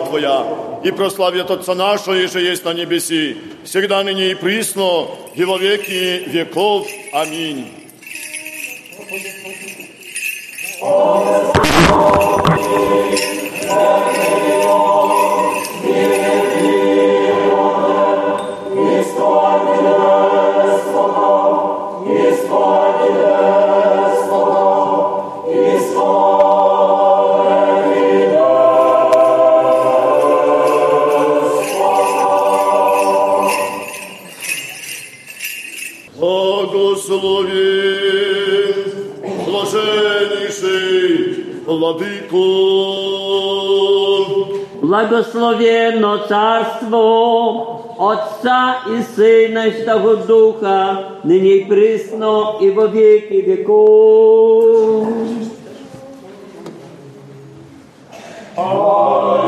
Твоя, и прославят Отца нашего, и же есть на небеси, всегда ныне и присно, и во веки веков. Аминь. владико. Благословенно царство Отця і Сина і Святого Духа, нині й присно, і во віки віку. Amen.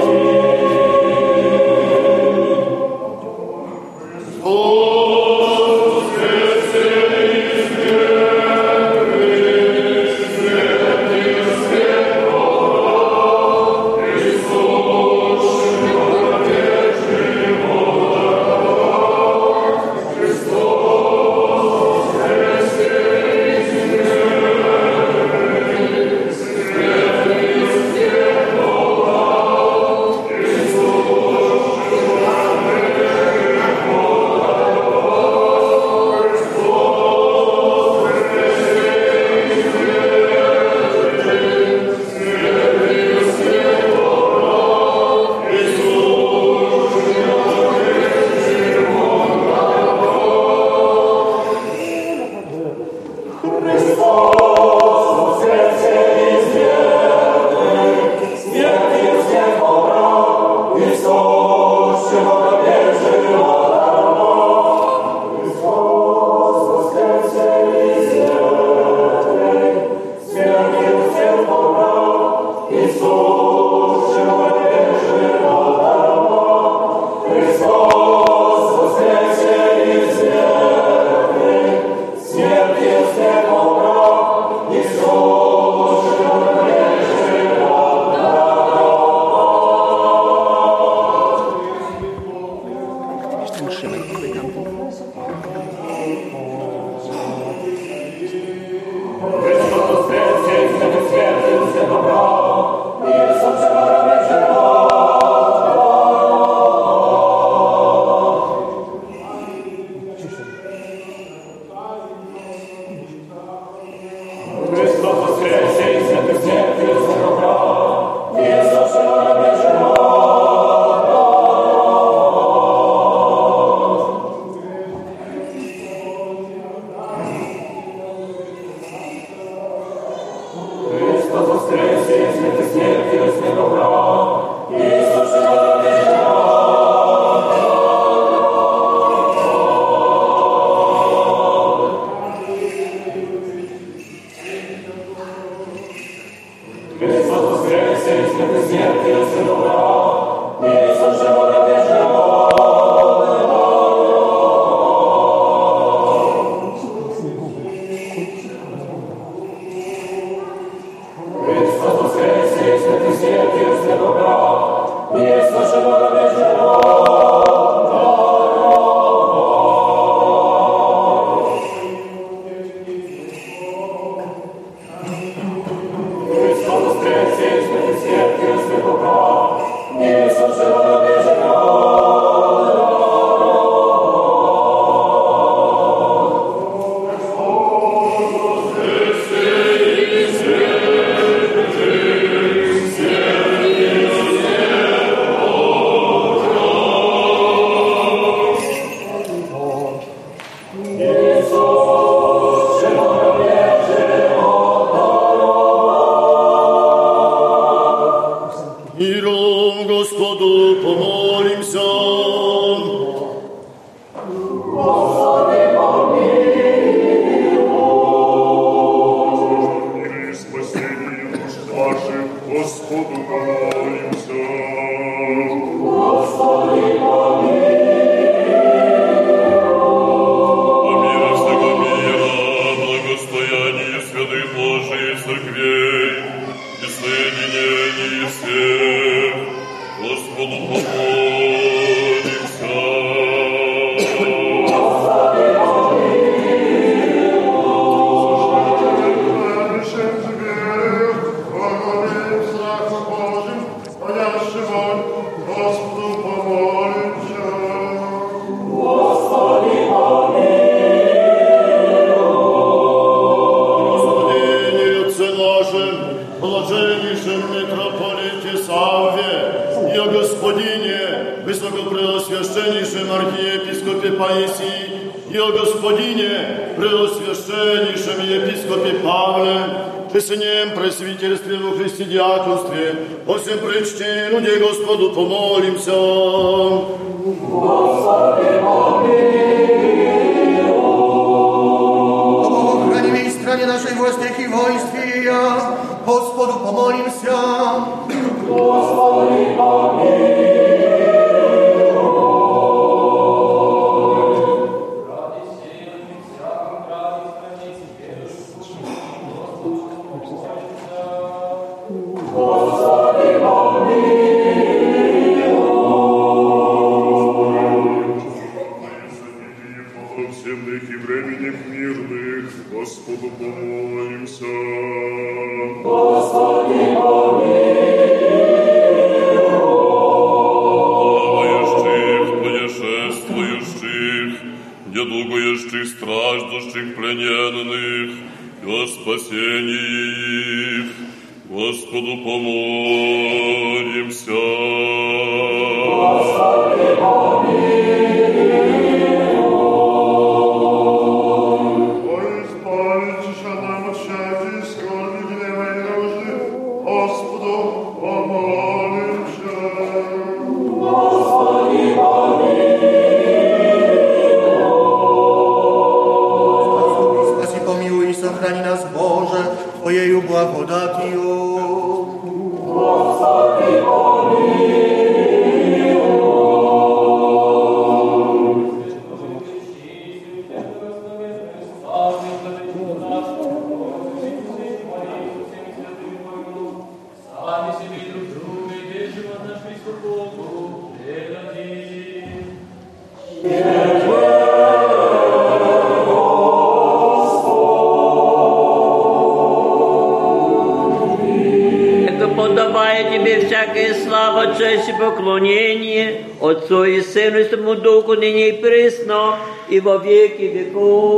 mu duchu nyní prísno i vo věky věků.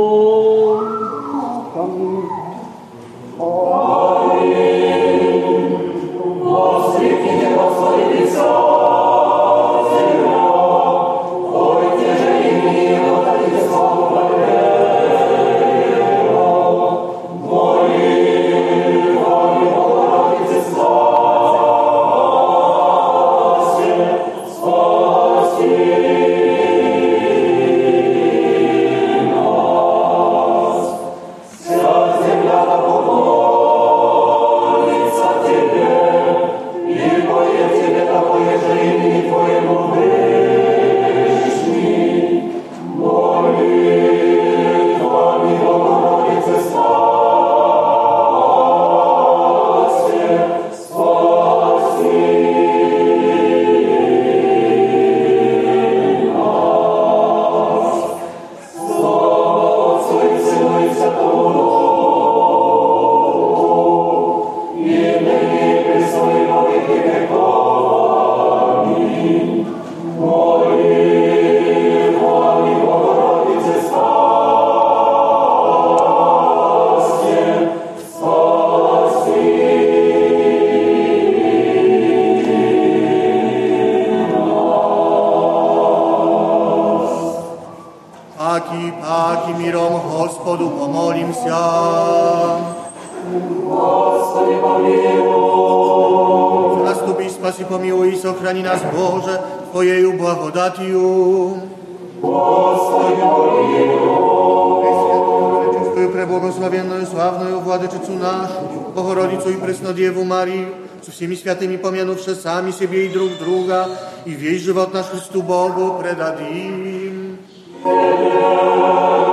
świętymi pomianówszy sami siebie i drug druga i wieś żywot nasz Chrystu Bogu predadimim. Amen.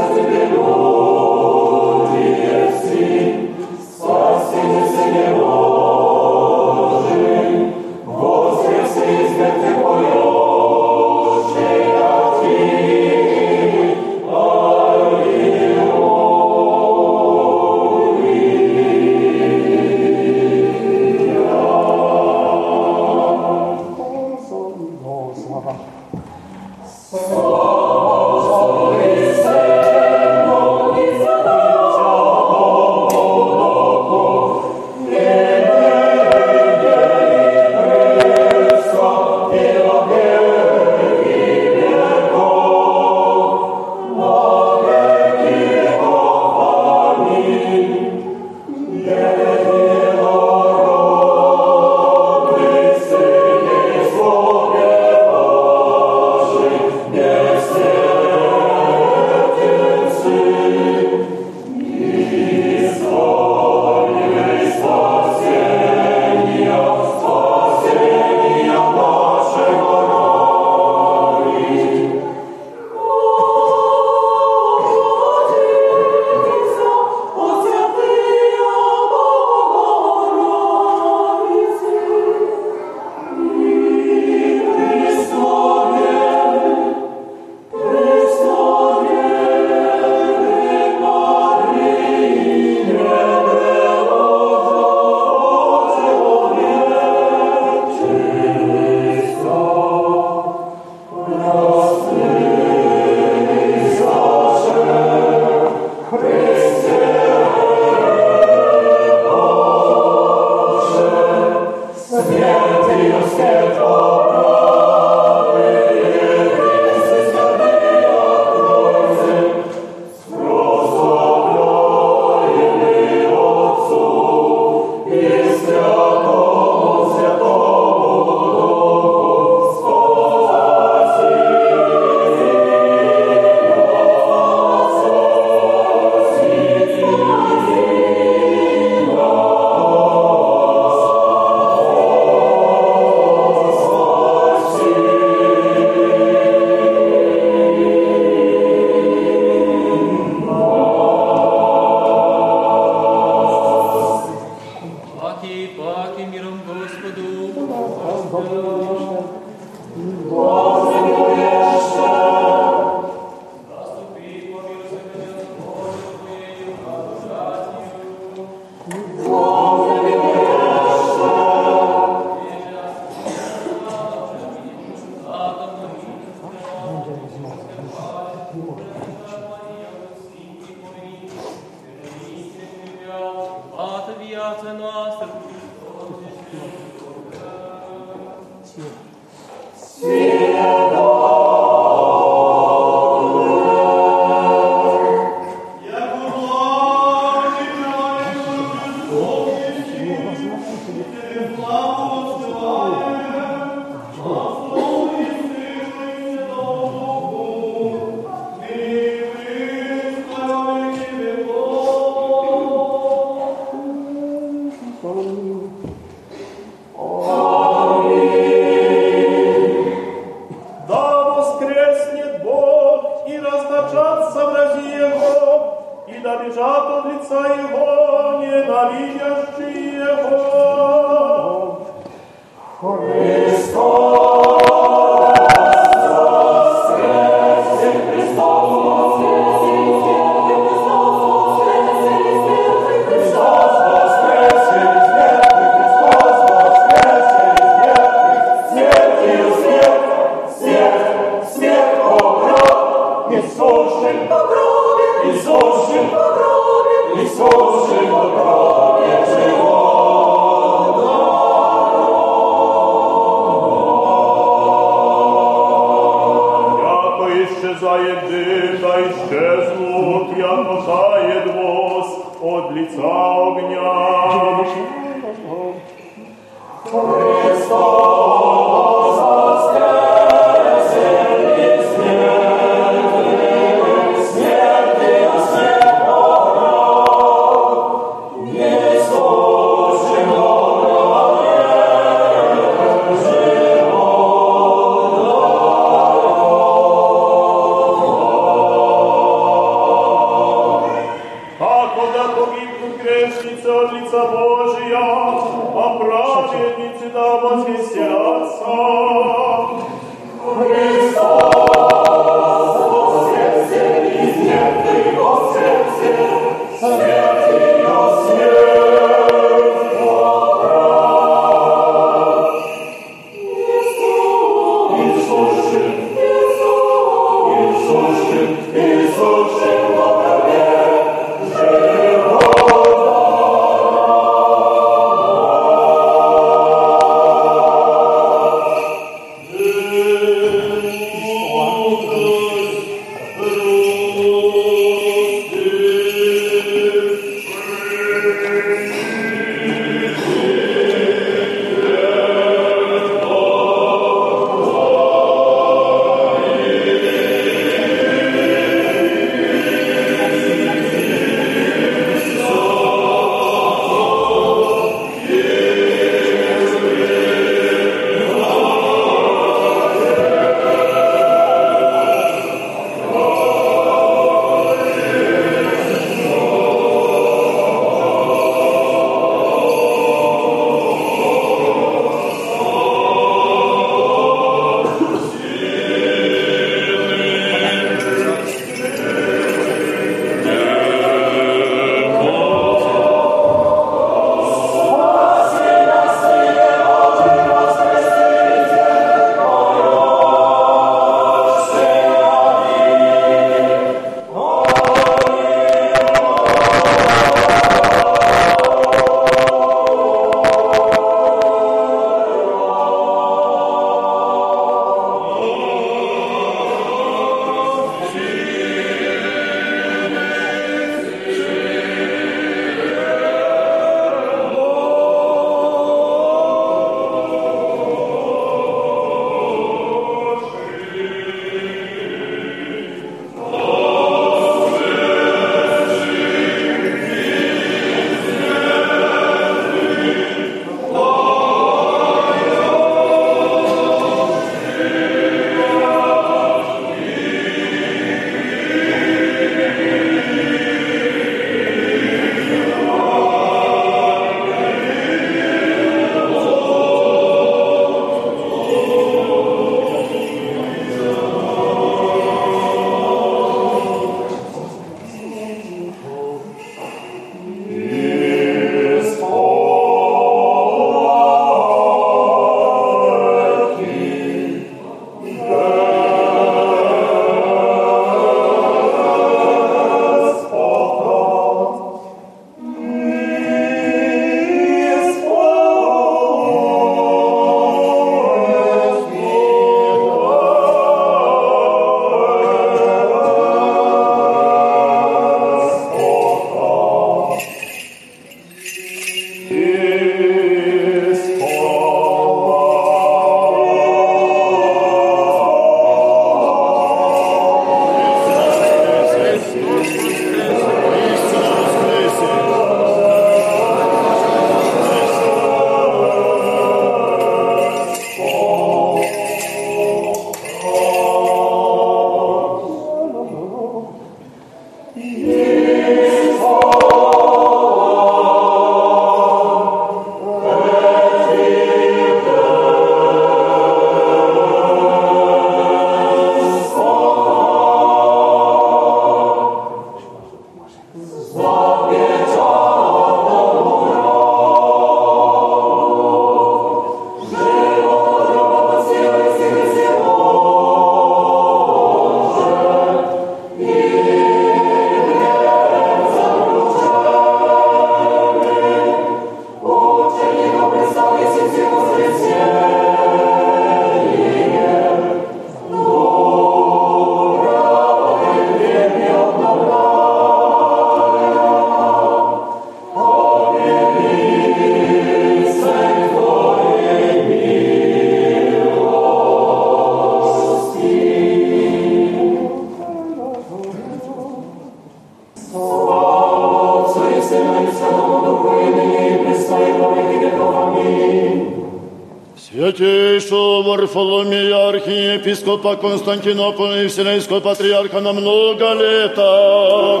Архиепископа Константинополя и Вселенского патриарха на много лета.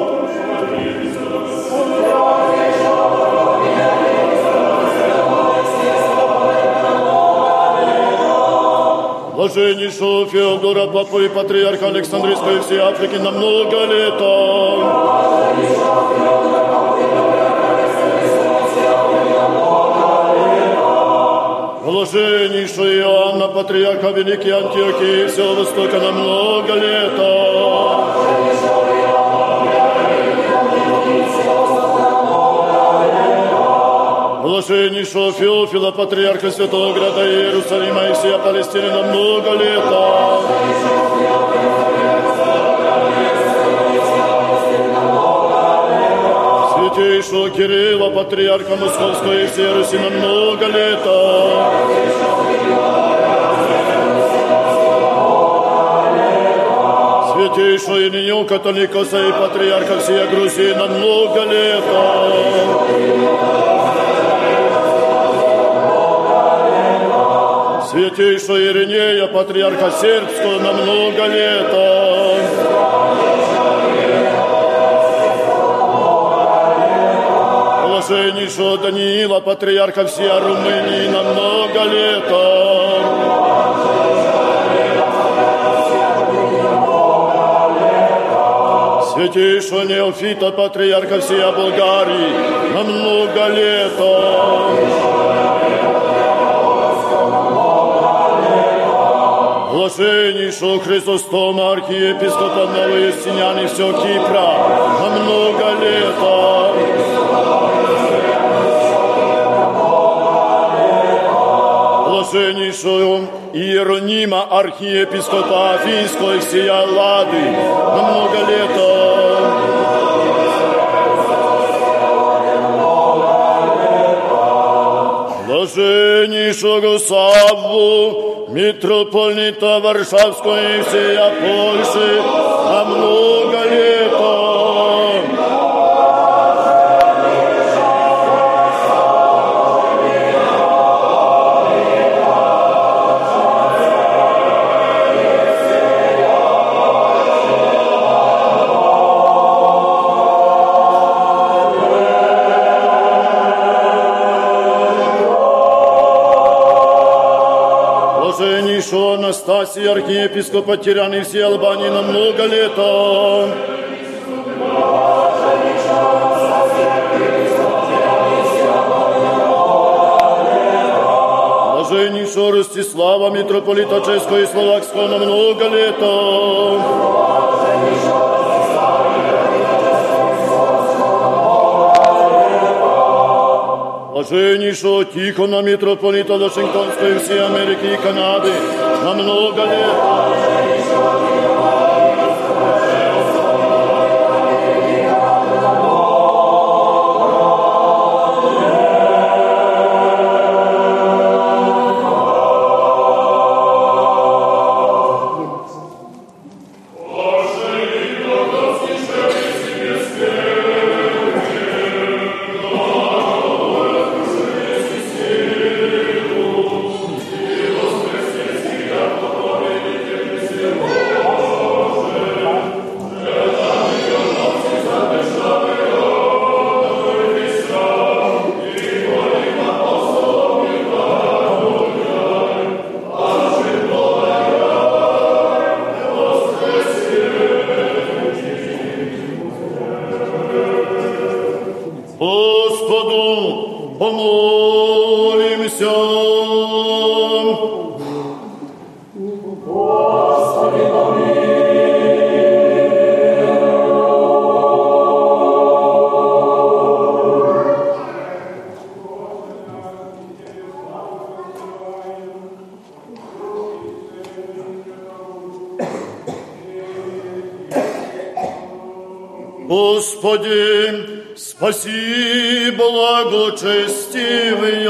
Блаженнейшего Феодора, папу и патриарха Александрийской всей Африки на много лета. Блаженнейшего Иоанна, патриарха Великой Антиохии всего Востока на много лета. Блаженнейшего Феофила, патриарха Святого Града Иерусалима и всея Палестины на много лета. Святейшего Кирилла, патриарха Московского и всей Руси на много лета. Святейшего Иринею католикоса и патриарха всея Грузии на много лета. Святейшего Иринея, патриарха сербского на много лета. Блаженнейшего Даниила, патриарха всей Румынии на много лета. Святейшего Неофита, патриарха всей Болгарии на много лета. Блаженнейшего Христостома, архиепископа Новой Естиняни все Кипра на много лета. Блаженнейшего Иеронима, архиепископа Афинского и всея Лады на много лета. Блаженнейшего Савву, митрополита Варшавского и всея Польши на много Блаженнейшего Анастасия, архиепископа Тиряны и всей Албании на много лета. Блаженнейшего Ростислава, митрополита Чешского и Словакского на много лета. Блаженнейшего Тихона, митрополита Вашингтонской всей Америки и Канады на много Господу Господи, спаси благочестивые.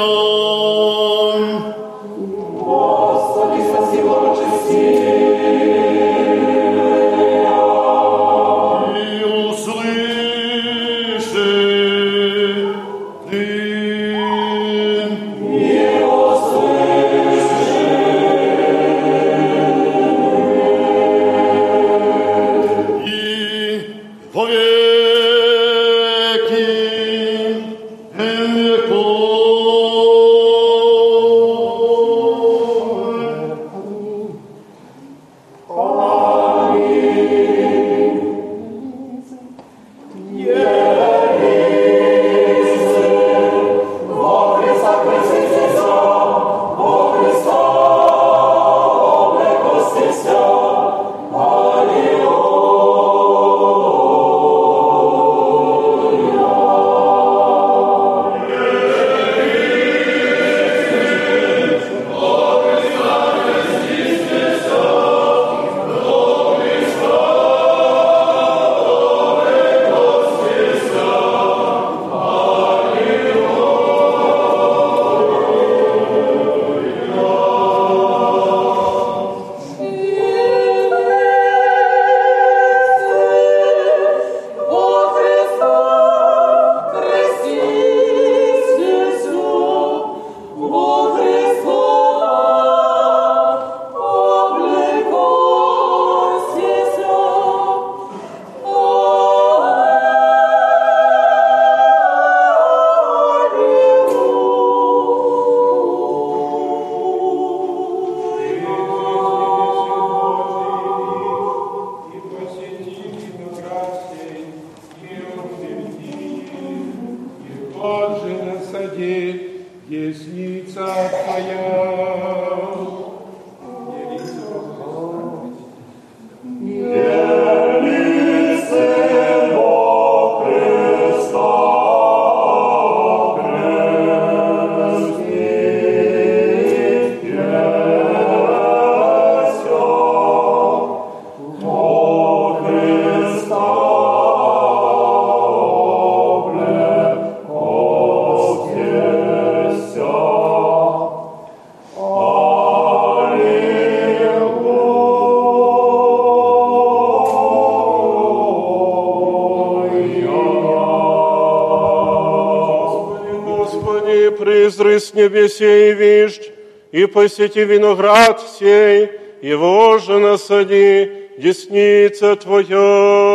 Призри с небесей виждь, и посети виноград сей, его же насади, десница Твоя.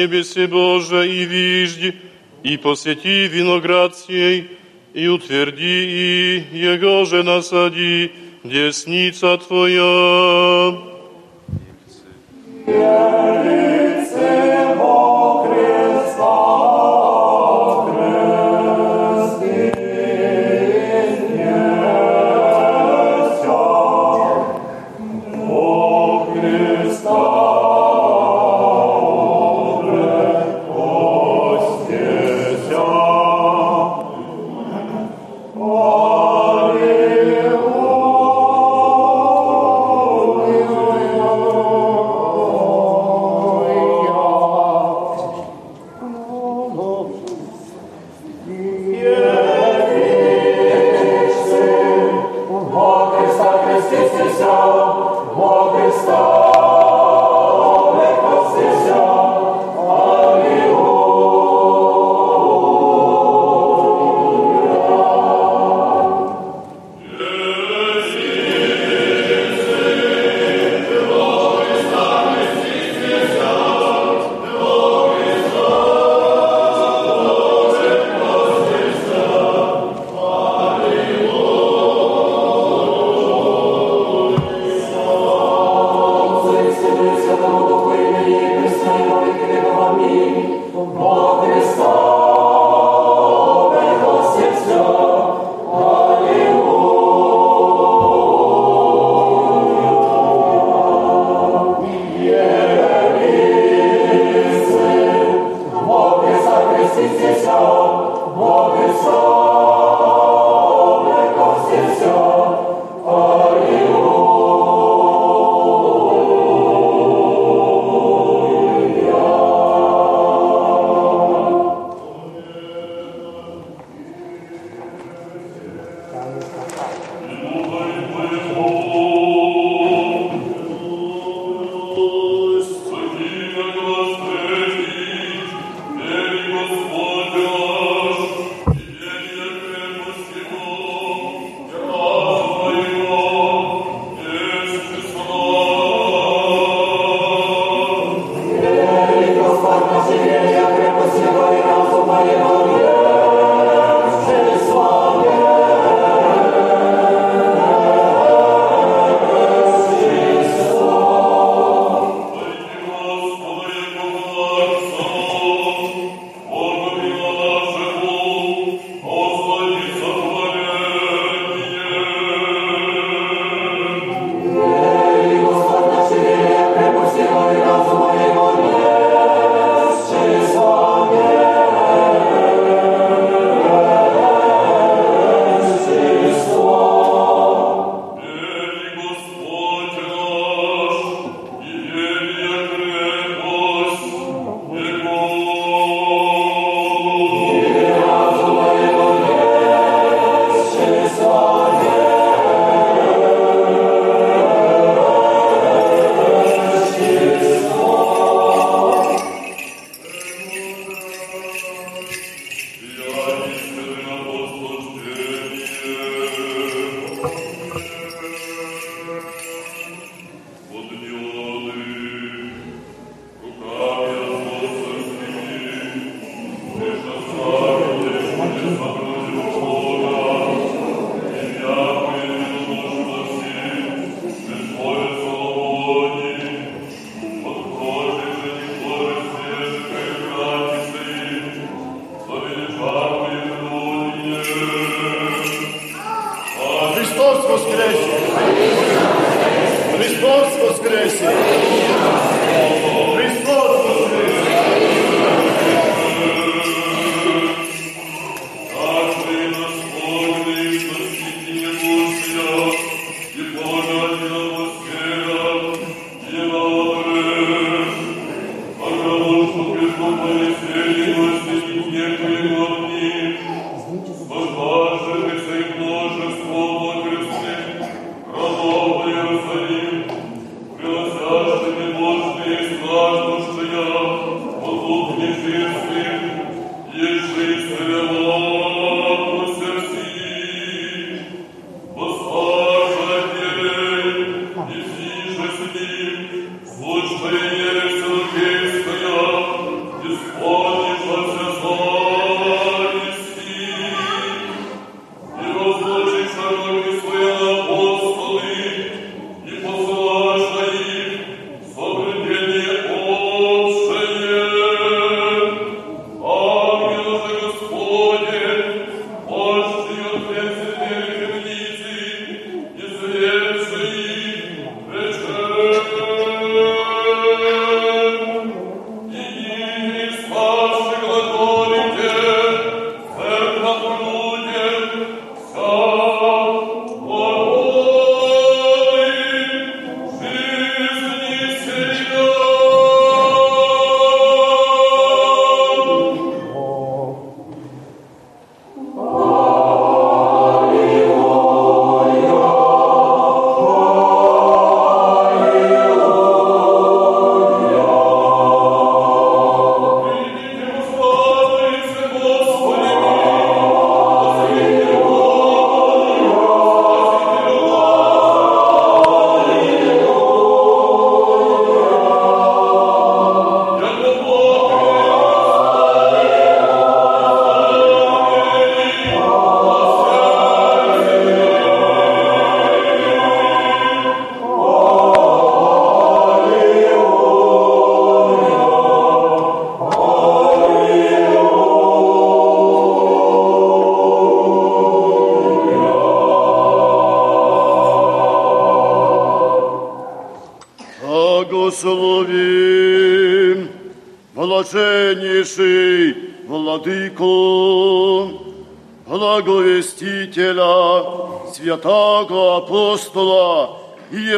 небеси Боже и вижди, и посети виноград сей, и утверди, и его же насади, десница Твоя.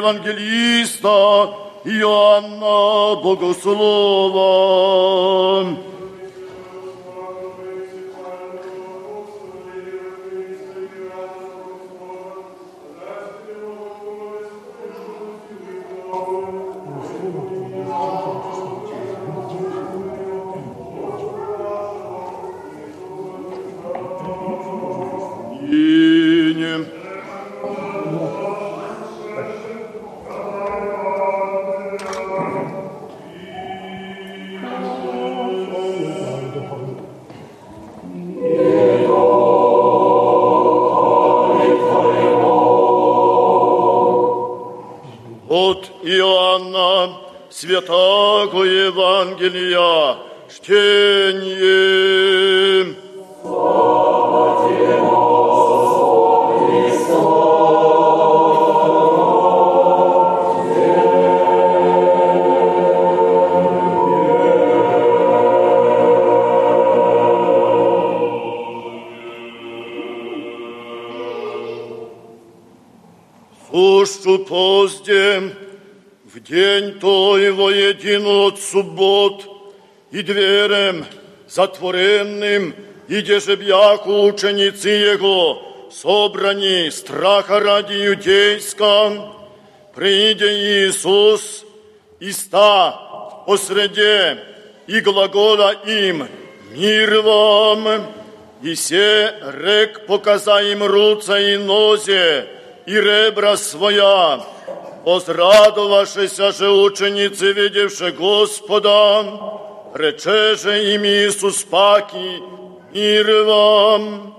ewangelista Joanna Bogosulu. Суббот, и дверем затворенным, идеже бяку ученицы Его, собрани страха ради юдейском, прииде Иисус, и ста посреде, и глагола им «Мир вам!» И се рек показа им руца и нозе, и ребра своя, возрадовавшися же ученицы, видевши Господа, рече им Иисус паки, мир вам,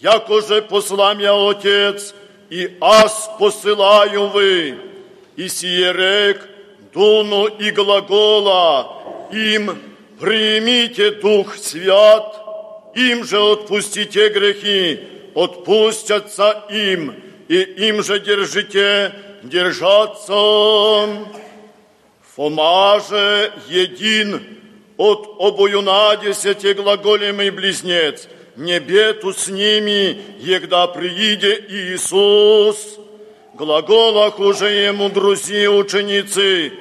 яко же послам я Отец, и аз посылаю вы, и сие рек, дуну и глагола, им примите Дух Свят, им же отпустите грехи, отпустятся им, и им же держите держаться. Фома же един от обоюна десяти глаголемый близнец, небету с ними, егда прииде Иисус. Глаголах уже ему друзі ученицы,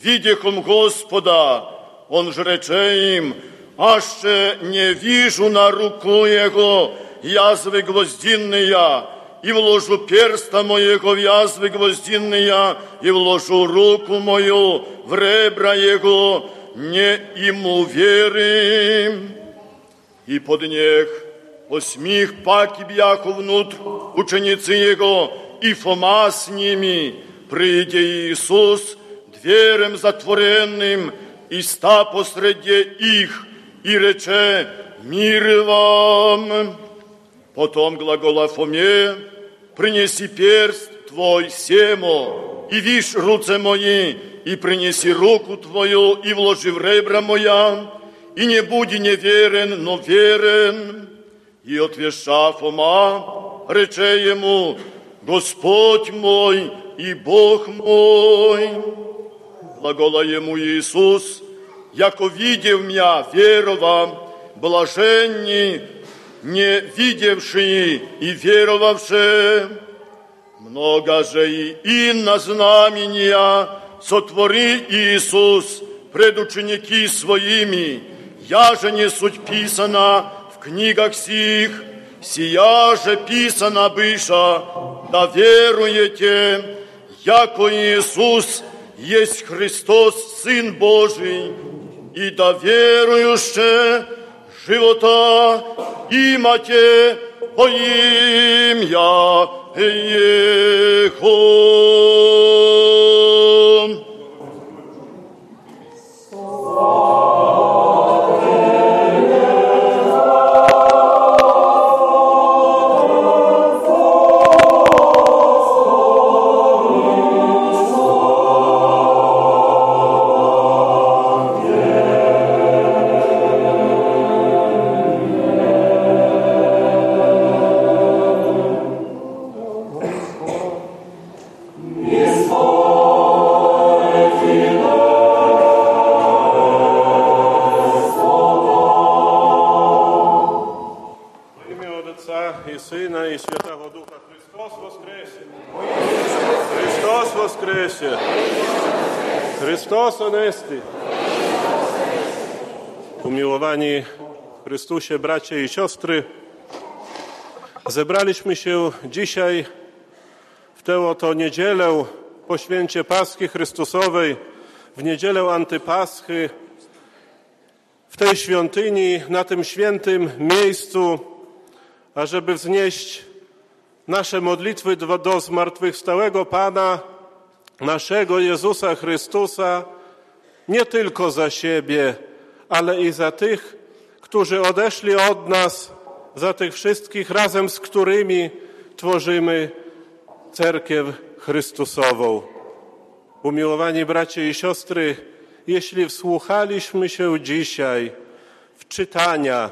видихом Господа, он же рече им, аще не вижу на руку его язвы гвоздинные, и вложу перста моего в язвы гвоздинные, и вложу руку мою в ребра его, не ему веры. И под них осьмих паки бяху внутрь ученицы его, и Фома с ними, придя Иисус, дверем затворенным, и ста посреди их, и рече, мир вам. Потом глагола Фоме, принеси перст твой семо, и вишь руце мои, и принеси руку твою, и вложи в ребра моя, и не буди неверен, но верен. И отвеша Фома, рече ему, Господь мой и Бог мой. Глагола ему Иисус, яко видев меня, верова, блаженни, не видевшие и веровавшие. Много же и инна знамения сотвори Иисус пред ученики своими, я же не суть писана в книгах сих, сия же писана быша, да веруете, яко Иисус есть Христос, Сын Божий, и да верующе живота имате по имя Его. W Chrystusie bracia i siostry, zebraliśmy się dzisiaj w tę oto niedzielę po święcie Paschy Chrystusowej, w niedzielę Antypaschy, w tej świątyni, na tym świętym miejscu, ażeby wznieść nasze modlitwy do, do zmartwychwstałego Pana, naszego Jezusa Chrystusa, nie tylko za siebie, ale i za tych, którzy odeszli od nas, za tych wszystkich, razem z którymi tworzymy Cerkiew Chrystusową. Umiłowani bracia i siostry, jeśli wsłuchaliśmy się dzisiaj w czytania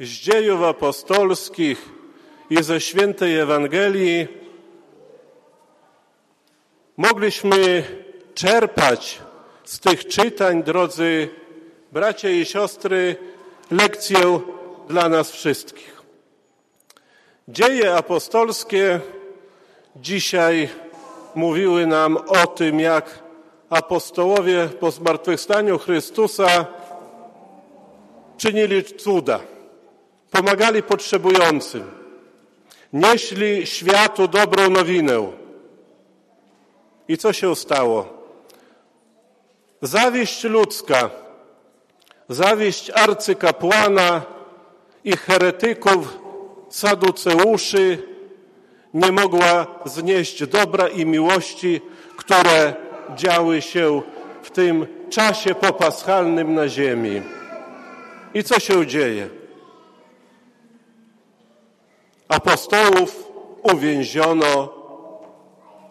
z dziejów apostolskich i ze świętej Ewangelii, mogliśmy czerpać z tych czytań, drodzy bracia i siostry, lekcję dla nas wszystkich. Dzieje apostolskie dzisiaj mówiły nam o tym, jak apostołowie po zmartwychwstaniu Chrystusa czynili cuda, pomagali potrzebującym, nieśli światu dobrą nowinę. I co się stało? Zawieść ludzka, zawieść arcykapłana i heretyków, saduceuszy nie mogła znieść dobra i miłości, które działy się w tym czasie popaschalnym na ziemi. I co się dzieje? Apostołów uwięziono,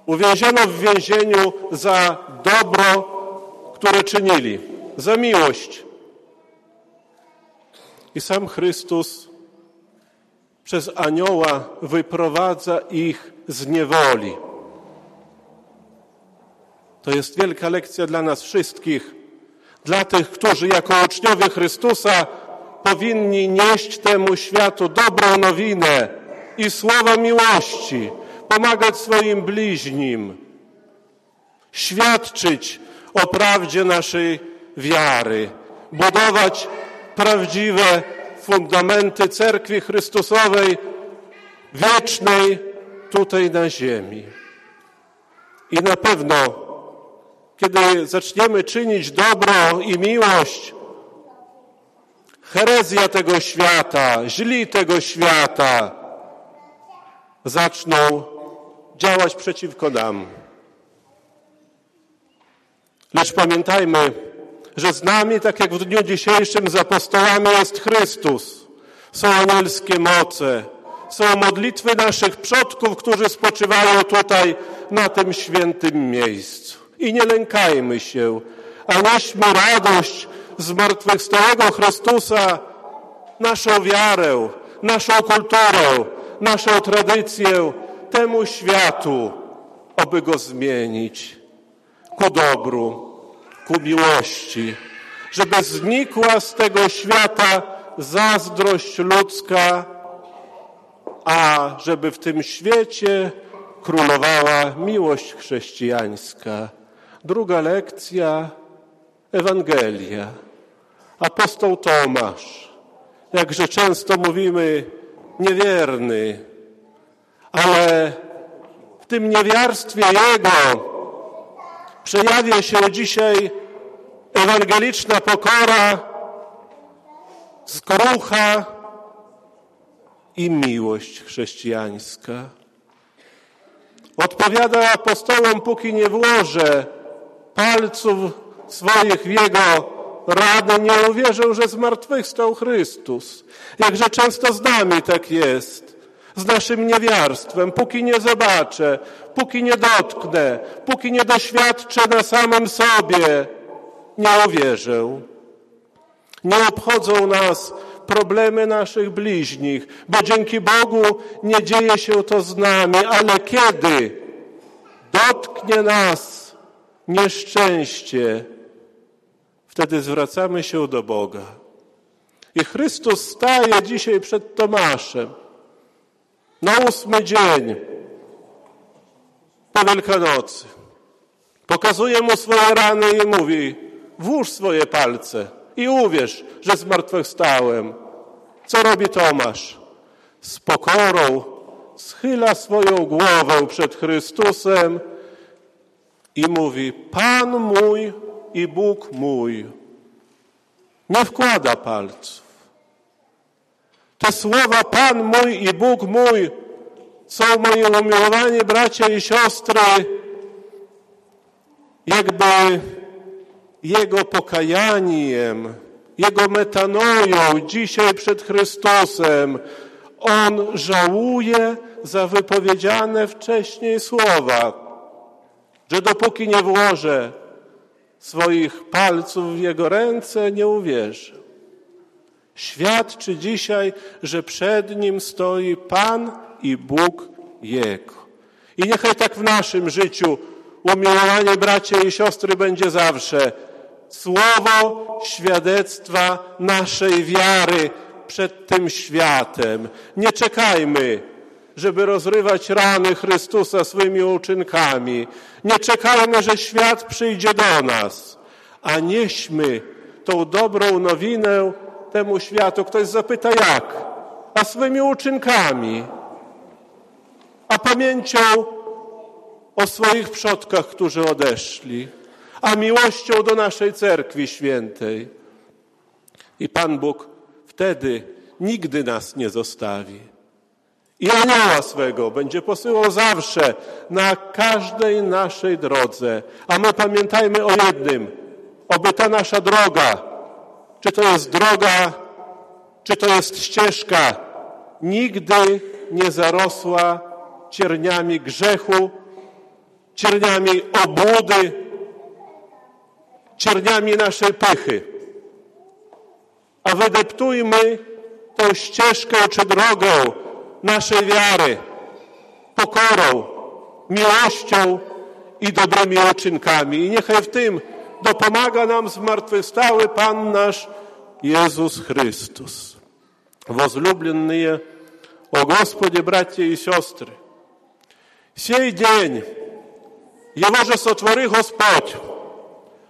uwięziono w więzieniu za dobro, które czynili, za miłość. I sam Chrystus przez anioła wyprowadza ich z niewoli. To jest wielka lekcja dla nas wszystkich, dla tych, którzy jako uczniowie Chrystusa powinni nieść temu światu dobrą nowinę i słowa miłości, pomagać swoim bliźnim, świadczyć o prawdzie naszej wiary, budować prawdziwe fundamenty Cerkwi Chrystusowej wiecznej tutaj na ziemi. I na pewno, kiedy zaczniemy czynić dobro i miłość, herezja tego świata, źli tego świata zaczną działać przeciwko nam. Lecz pamiętajmy, że z nami, tak jak w dniu dzisiejszym z apostołami jest Chrystus. Są anielskie moce, są modlitwy naszych przodków, którzy spoczywają tutaj na tym świętym miejscu. I nie lękajmy się, a nieśmy radość zmartwychwstałego Chrystusa, naszą wiarę, naszą kulturę, naszą tradycję temu światu, aby go zmienić ku dobru, ku miłości, żeby znikła z tego świata zazdrość ludzka, a żeby w tym świecie królowała miłość chrześcijańska. Druga lekcja Ewangelia. Apostoł Tomasz, jakże często mówimy, niewierny, ale w tym niewiarstwie jego przejawia się dzisiaj ewangeliczna pokora, skrucha i miłość chrześcijańska. Odpowiada apostołom, póki nie włożę palców swoich w jego rany, nie uwierzę, że zmartwychwstał Chrystus. Jakże często z nami tak jest. Z naszym niewiarstwem, póki nie zobaczę, póki nie dotknę, póki nie doświadczę na samym sobie, nie uwierzę. Nie obchodzą nas problemy naszych bliźnich, bo dzięki Bogu nie dzieje się to z nami, ale kiedy dotknie nas nieszczęście, wtedy zwracamy się do Boga. I Chrystus staje dzisiaj przed Tomaszem na ósmy dzień po Wielkanocy. Pokazuje mu swoje rany i mówi, włóż swoje palce i uwierz, że zmartwychwstałem. Co robi Tomasz? Z pokorą schyla swoją głowę przed Chrystusem i mówi, Pan mój i Bóg mój. Nie wkłada palców. Te słowa Pan mój i Bóg mój są moi umiłowani bracia i siostry, jakby Jego pokajaniem, Jego metanoją dzisiaj przed Chrystusem. On żałuje za wypowiedziane wcześniej słowa, że dopóki nie włożę swoich palców w Jego ręce, nie uwierzę. Świadczy dzisiaj, że przed Nim stoi Pan i Bóg Jego. I niechaj tak w naszym życiu umiłowanie bracia i siostry będzie zawsze słowo świadectwa naszej wiary przed tym światem. Nie czekajmy, żeby rozrywać rany Chrystusa swoimi uczynkami. Nie czekajmy, że świat przyjdzie do nas, a nieśmy tą dobrą nowinę temu światu. Ktoś zapyta jak? A swymi uczynkami, a pamięcią o swoich przodkach, którzy odeszli, a miłością do naszej cerkwi świętej. I Pan Bóg wtedy nigdy nas nie zostawi. I anioła swego będzie posyłał zawsze na każdej naszej drodze. A my pamiętajmy o jednym, oby ta nasza droga, czy to jest droga, czy to jest ścieżka, nigdy nie zarosła cierniami grzechu, cierniami obłudy, cierniami naszej pychy. A wydeptujmy tą ścieżkę czy drogę naszej wiary pokorą, miłością i dobrymi uczynkami. I niechaj w tym dopomaga nam zmartwychwstały Pan nasz Jezus Chrystus. Возлюбленные, о Господе, братья и сестры, сей день Его же сотвори Господь,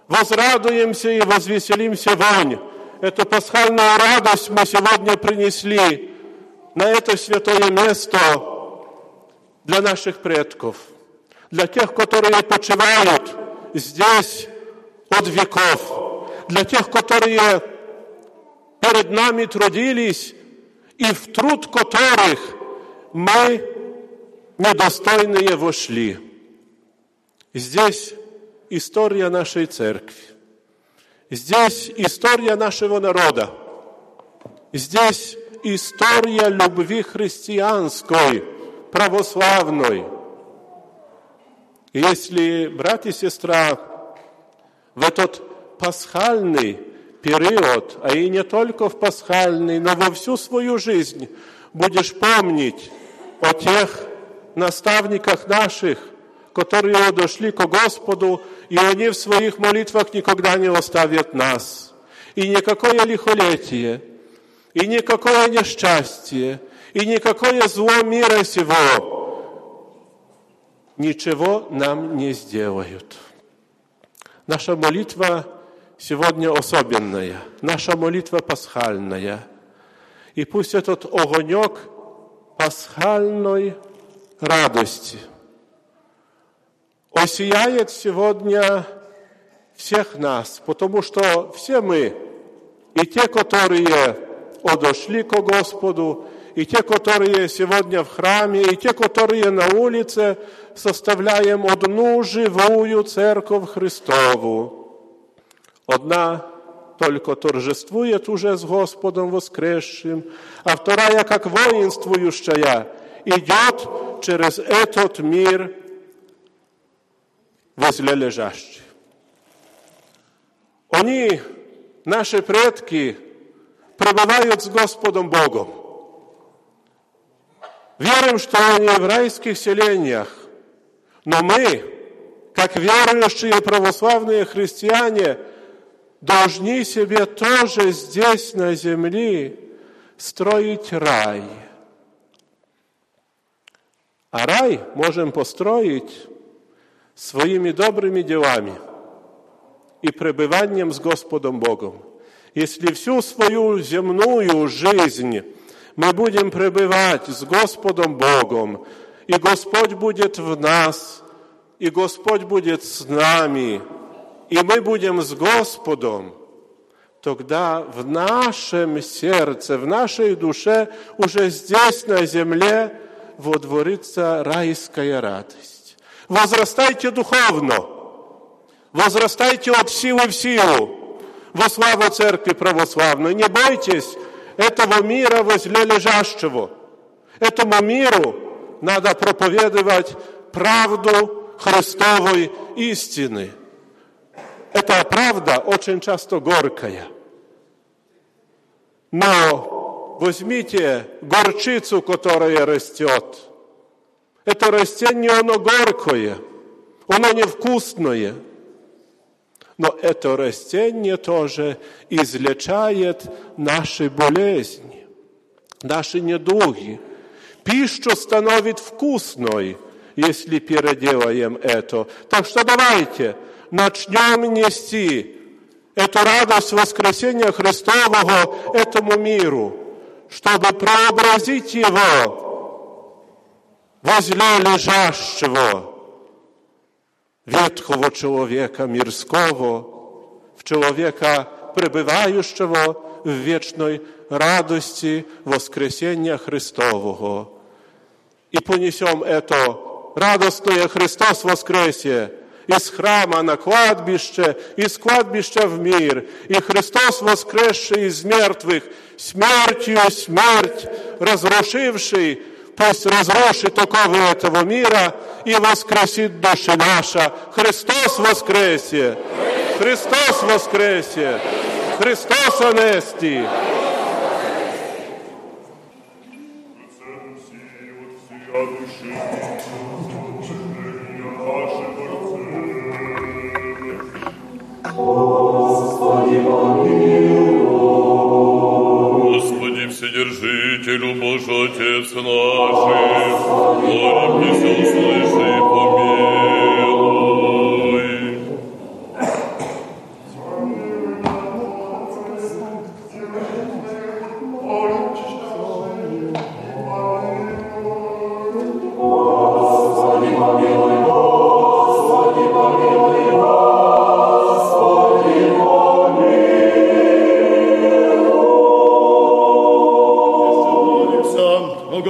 возрадуемся и возвеселимся вонь. Эту пасхальную радость мы сегодня принесли на это святое место для наших предков, для тех, которые почивают здесь от веков, для тех, которые перед нами трудились и в труд которых мы недостойные вошли. Здесь история нашей церкви. Здесь история нашего народа. Здесь история любви христианской, православной. Если, брат и сестра, в этот пасхальный период, а и не только в пасхальный, но во всю свою жизнь будешь помнить о тех наставниках наших, которые дошли к Господу, и они в своих молитвах никогда не оставят нас. И никакое лихолетие, и никакое несчастье, и никакое зло мира сего ничего нам не сделают. Наша молитва сегодня особенная, наша молитва пасхальная. И пусть этот огонек пасхальной радости осияет сегодня всех нас, потому что все мы, и те, которые одошли к Господу, и те, которые сегодня в храме, и те, которые на улице, составляем одну живую церковь Христову. Одна только торжествует уже с Господом воскресшим, а вторая, как воинствующая, идет через этот мир возле лежащих. Они, наши предки, пребывают с Господом Богом. Верим, что они в райских селениях, но мы, как верующие православные христиане, должны себе тоже здесь, на земле, строить рай. А рай можем построить своими добрыми делами и пребыванием с Господом Богом. Если всю свою земную жизнь мы будем пребывать с Господом Богом, и Господь будет в нас, и Господь будет с нами, и мы будем с Господом, тогда в нашем сердце, в нашей душе, уже здесь, на земле, водворится райская радость. Возрастайте духовно, возрастайте от силы в силу, во славу Церкви Православной. Не бойтесь этого мира возле лежащего. Этому миру надо проповедовать правду Христовой истины. Эта правда очень часто горькая. Но возьмите горчицу, которая растет. Это растение, оно горькое, оно невкусное. Но это растение тоже излечает наши болезни, наши недуги. Пищу становит вкусной, если переделаем это. Так что давайте начнем нести эту радость воскресения Христового этому миру, чтобы преобразить его возле лежащего ветхого человека мирского, в человека, пребывающего в вечной радости воскресения Христового. И понесем это радостное Христос воскресе из храма на кладбище, из кладбища в мир. И Христос, воскресший из мертвых, смертью смерть, разрушивший, пусть разрушит оковы этого мира и воскресит души наша. Христос воскресе! Христос воскресе! Христос анести! Отцем для души и наши борцы. Господи, помилуй. Вседержителю, Боже, Отец наш, молимся, услыши и помилуй.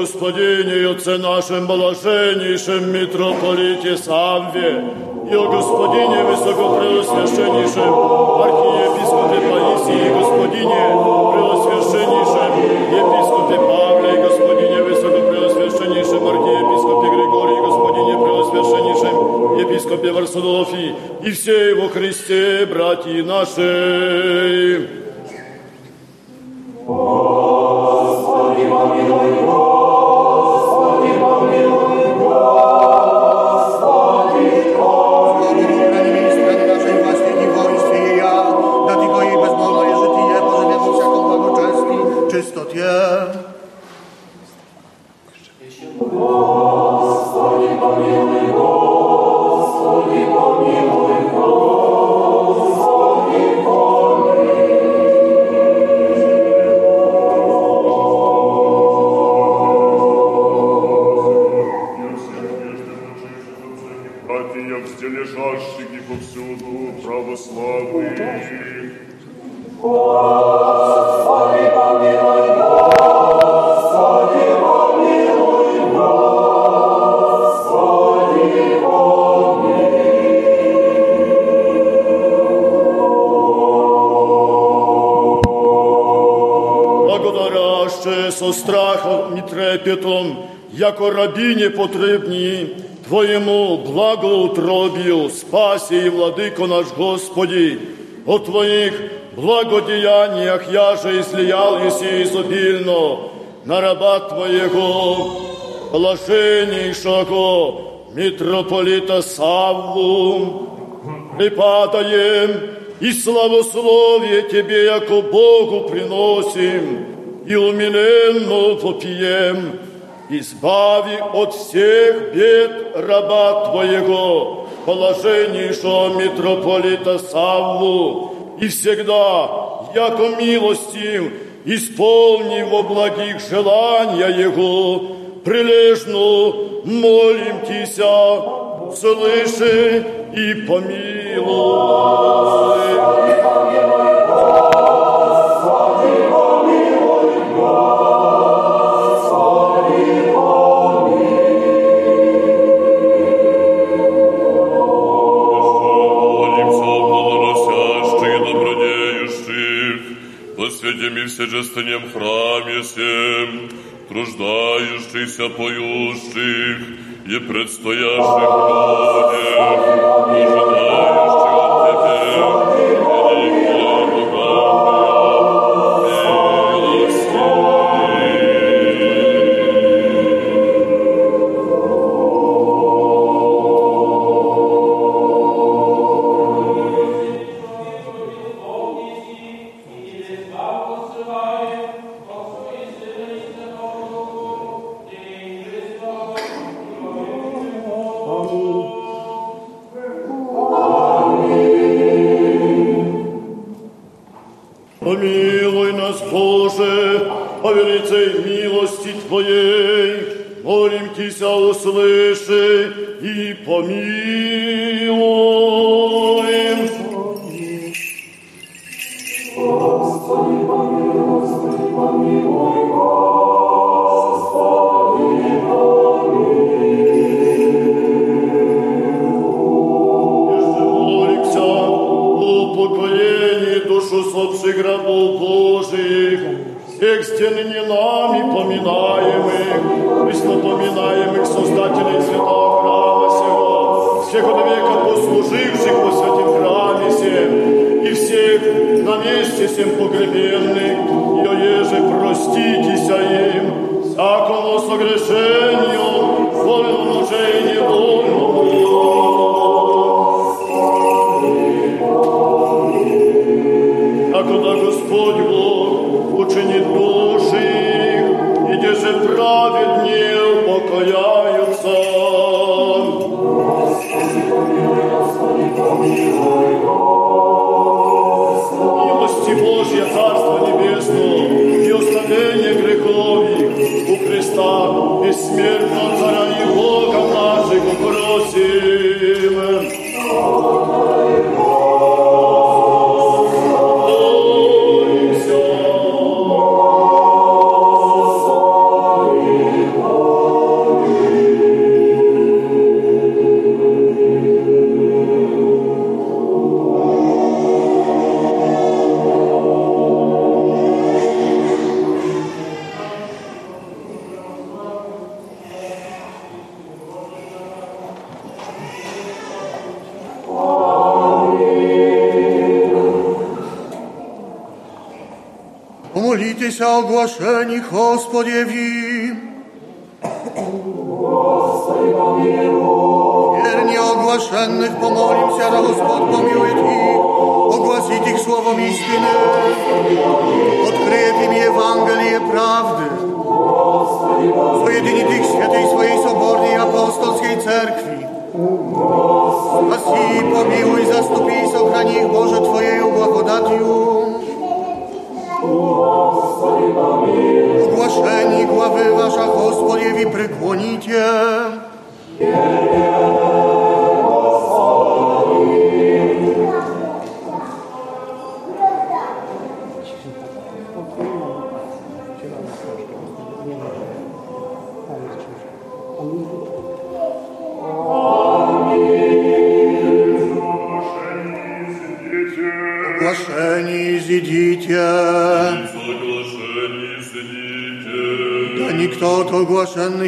Господине и Отце нашем блаженнейшем митрополите Савве и о Господине Высокопреосвященнейшем архиепископе Паисии и Господине Преосвященнейшем епископе Павле и Господине Высокопреосвященнейшем архиепископе Григории и Господине Преосвященнейшем епископе Варсолофии и все во Христе, братья наши. Господи, помилуй, Господи, яко рабіні потрібні Твоєму благоутробію, спасі і владико наш Господі, о Твоїх благодіяннях я же і ісі ізобільно. На раба Твоєго, блаженнішого митрополита Савву, припадаєм і славослов'я Тебе, яко Богу приносим, і умиленно поп'єм, избави от всех бед раба Твоего, положеннейшего митрополита Савву, и всегда, яко милостив, исполни во благих желания Его, прилежно молим Тися, слыши и помилуй. Всечестынем храме всем, труждающихся, поющих и предстоящих людях, ожидающих от Тебя, Сонця и Бога наших просим. Помолитесь о оглашении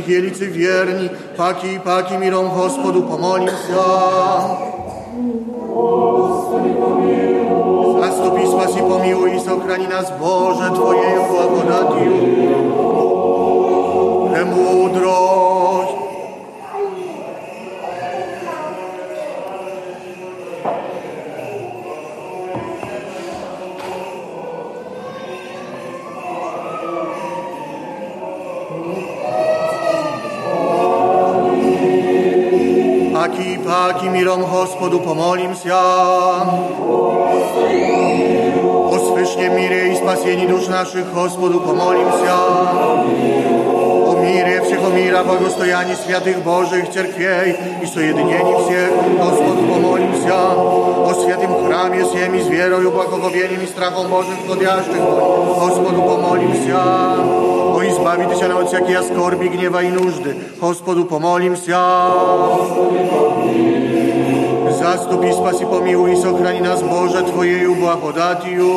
wielicy wierni, paki i paki mirom Gospodu, pomolim się. Господу помолимся. О свышнем мире и спасении душ наших Господу помолимся. О мире всего мира, благостоянии святых Божьих церквей и соединении всех Господу помолимся. О святым храме всем и с верою, благоговением и страхом Божьим входящих Господу помолимся. О избавитеся от всякие скорби, гнева и нужды. Господу помолимся. Zastąpi, spasi, pomiłuj i sochrani nas, Boże, Twojeju благодатью.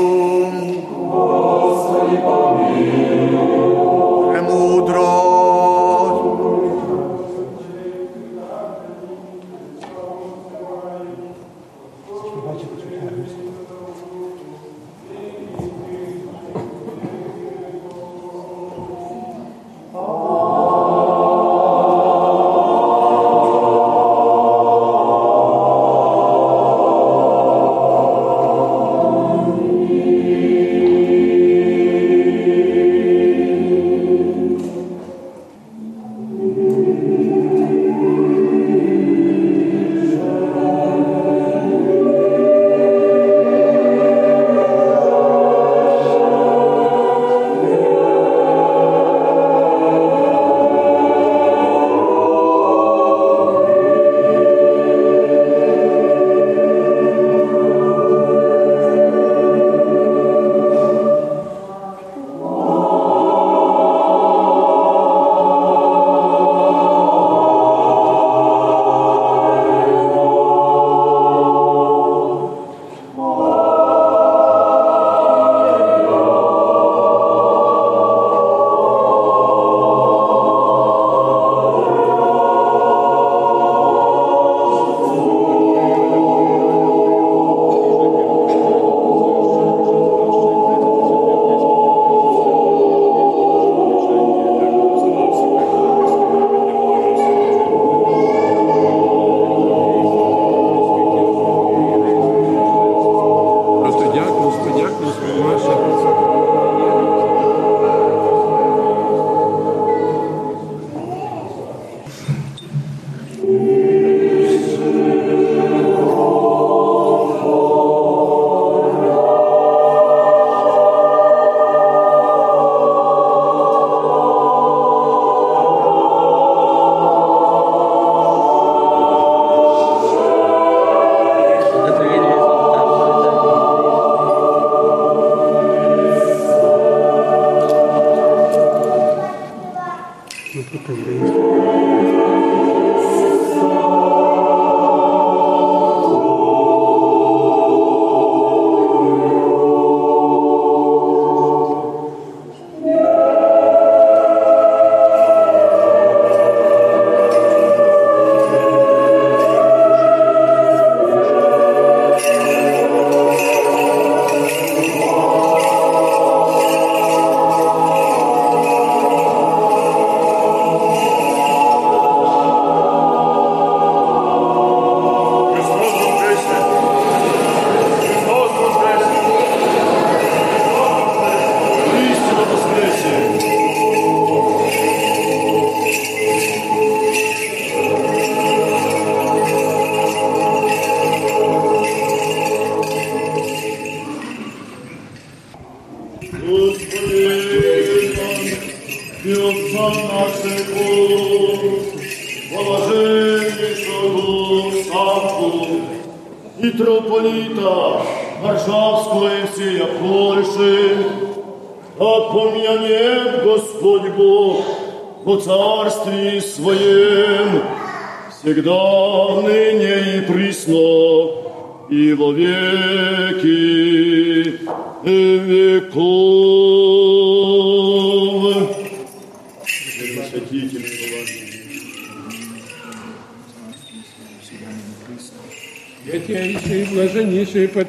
Премудрость.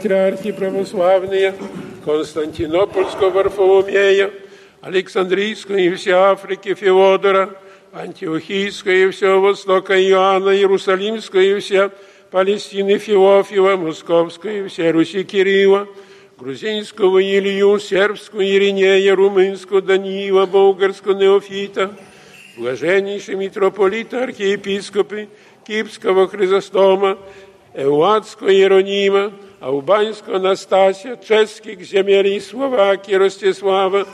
Патриархи православные Константинопольского Варфоломея, Александрийского и всей Африки Феодора, Антиохийского и всего Востока Иоанна, Иерусалимского и вся Палестины Феофила, Московского и вся Руси Кирилла, грузинского Илью, сербского Иринея, румынского Даниила, болгарского Неофита, блаженнейший митрополита, архиепископы Кипского Хризостома, Ełacko Jeronima, Албанського Настасія, чеських земель Словакії Ростислава,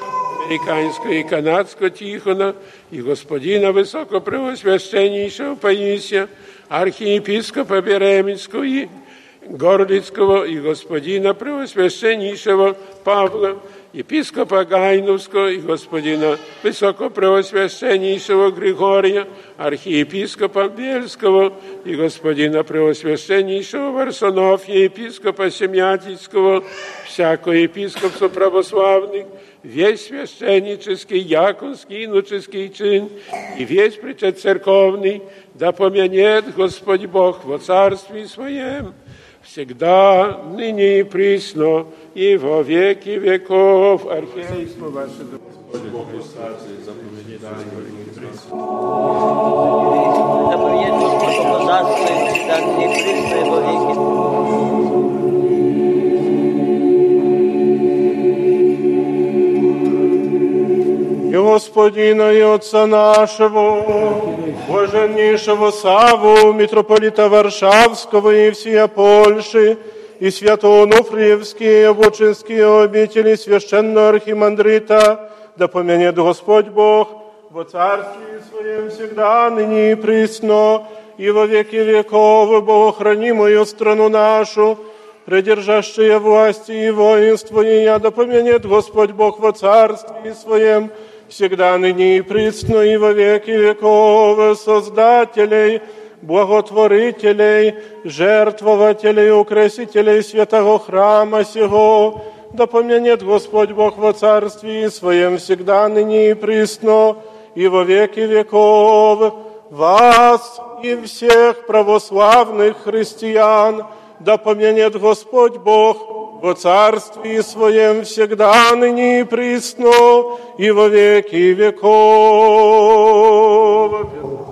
американського і канадського Тихона, і господина Високопреосвященнішого Паїсія, архиепископа Беремінського і Горлицкого и господина Преосвященнейшего Павла, епископа Гайновского и господина Высокопреосвященнейшего Григория, архиепископа Бельского и господина Преосвященнейшего Варсонофия, епископа Семятицкого, всякого епископства православных, весь священнический, яконский, иноческий чин и весь причет церковный, да помянет Господь Бог во царстве Своем, всегда, ныне и присно, и во веки веков. Архиерейство ваше да Заповедь Господь Божества, всегда ныне и присно, и во веки. Господина и Отца нашего, блаженнейшего Саву, митрополита Варшавского и всея Польши, и святого Онуфриевские, Вучинские обители священного архимандрита, да помянет Господь Бог во Царстве Своем всегда, ныне и присно, и во веки веков, Богохранимую страну нашу, придержащие власти и воинство, и я да помянет Господь Бог во Царстве Своем, всегда ныне и присно, и во веки веков, Создателей, благотворителей, жертвователей, украсителей святого храма сего, да помянет Господь Бог во Царстве Своем всегда ныне и присно, и во веки веков, вас и всех православных христиан, да помянет Господь Бог во Царстве Своем всегда ныне и присно, и во веки веков. Дух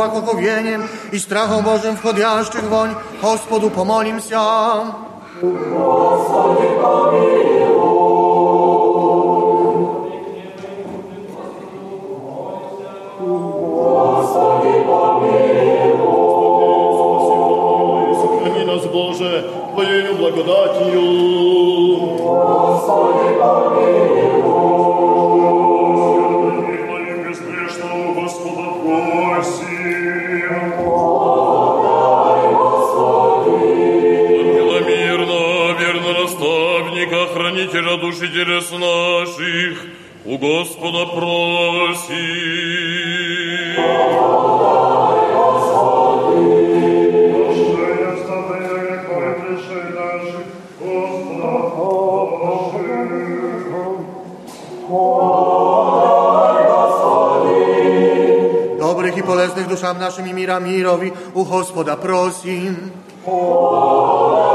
błahokowjeniem i strachom Bożym wchodjaszczych woń, Gospodu pomolim się. Gospodzie, našim i mira mirovi, u Hospoda prosim. Hvala,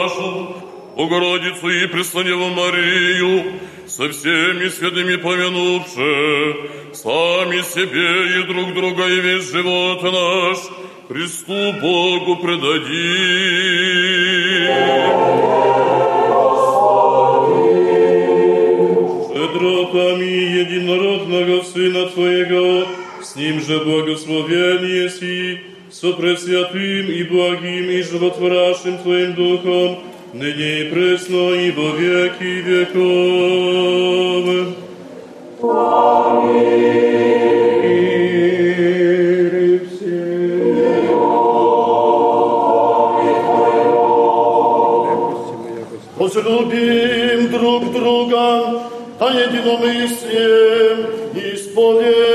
нашу, Богородицу и Преснодеву Марию, со всеми святыми помянувши, сами себе и друг друга и весь живот наш Христу Богу предадим. Щедротами единородного Сына Твоего, с Ним же благословен еси, со пресвятым и благим и животворящим Твоим Духом, ныне и пресно и во веки веков. Возлюбим друг друга, а единомыслием исповемы.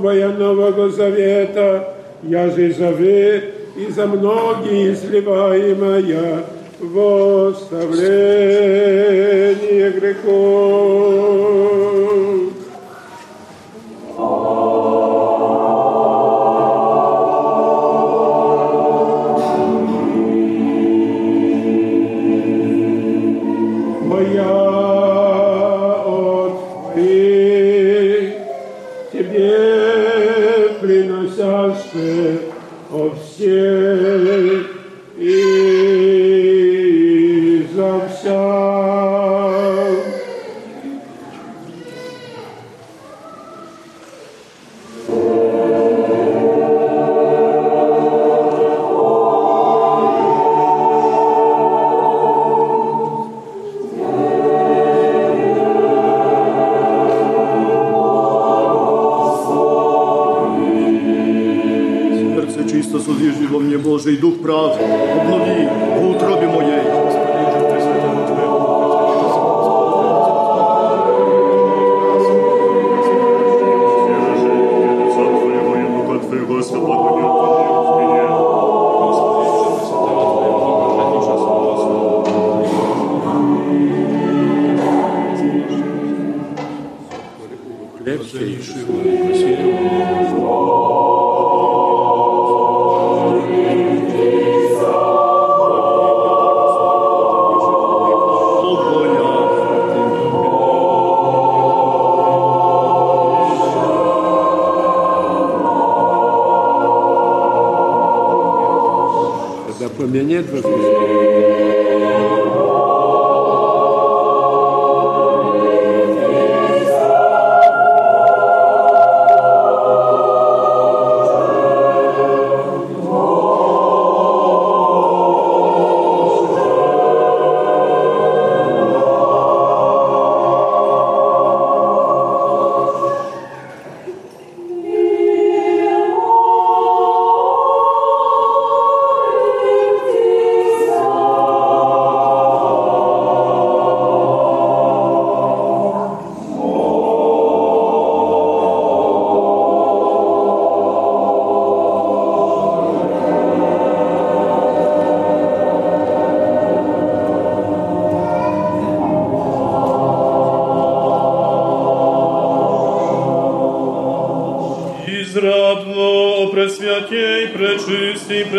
Твоя Нового Завета, я же завет и за многие изливаемая в оставление грехов.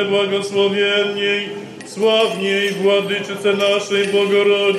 Preczystej, prebłogosławienniej, sławniej Władyczyce naszej Bogorodice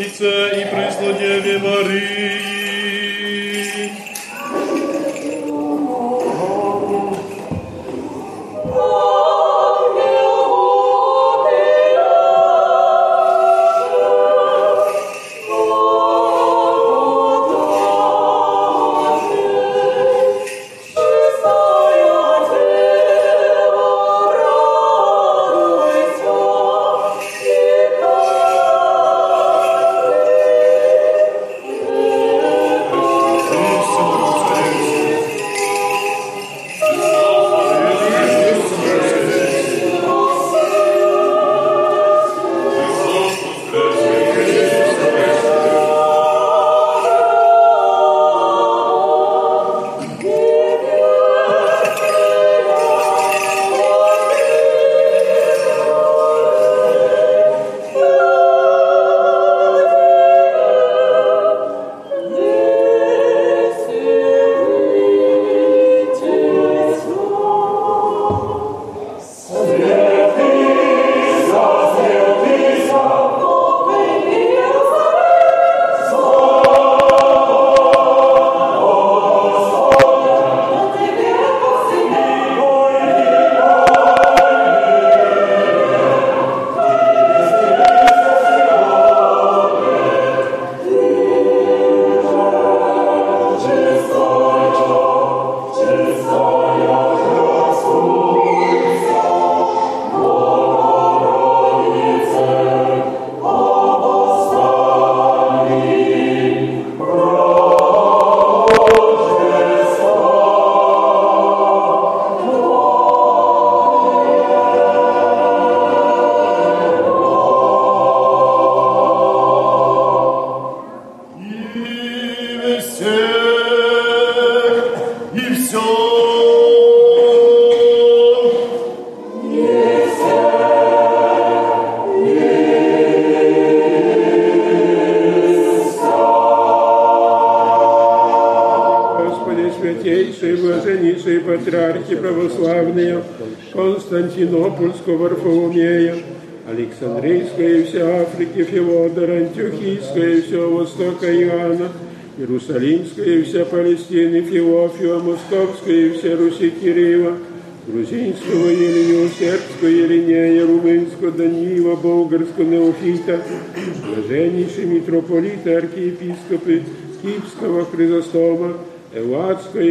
Варфоломея, Александрийская и вся Африки Феодора, Антиохийская и все Востока Иоанна, Иерусалимская и вся Палестины Феофила, Московская и вся Руси Кирилла, Грузинского Еленю, Сербского Еленея, Румынского Даниила, Болгарского Неофита, блаженнейшие митрополиты, архиепископы Киевского Хризостома, Элладского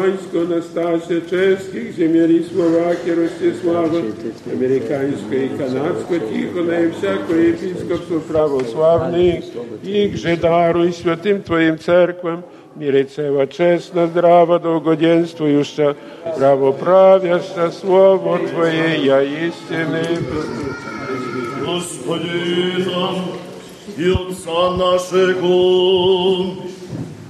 Иеронима, Албанского Настасия, чешских земель Словакии, Ростислава, американского и канадского Тихона и всякого епископства православных, их же даруй святым Твоим церквам, мире цела честно, здраво, долгоденствующа, правоправяща Слово Твое, я истины. Господина и Отца нашего,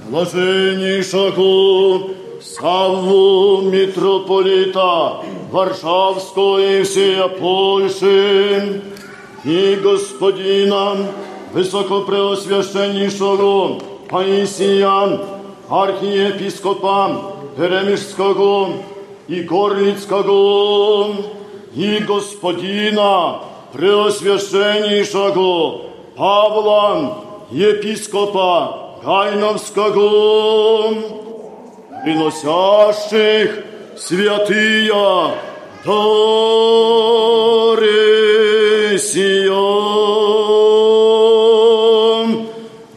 блаженнейшего Савву митрополита Варшавского и всея Польши, и Господина Высокопреосвященнейшего Паисия, архиепископа Перемишского и Горлицкого, и Господина Преосвященнейшего Павла, епископа Гайновского, приносящих святые дары сия.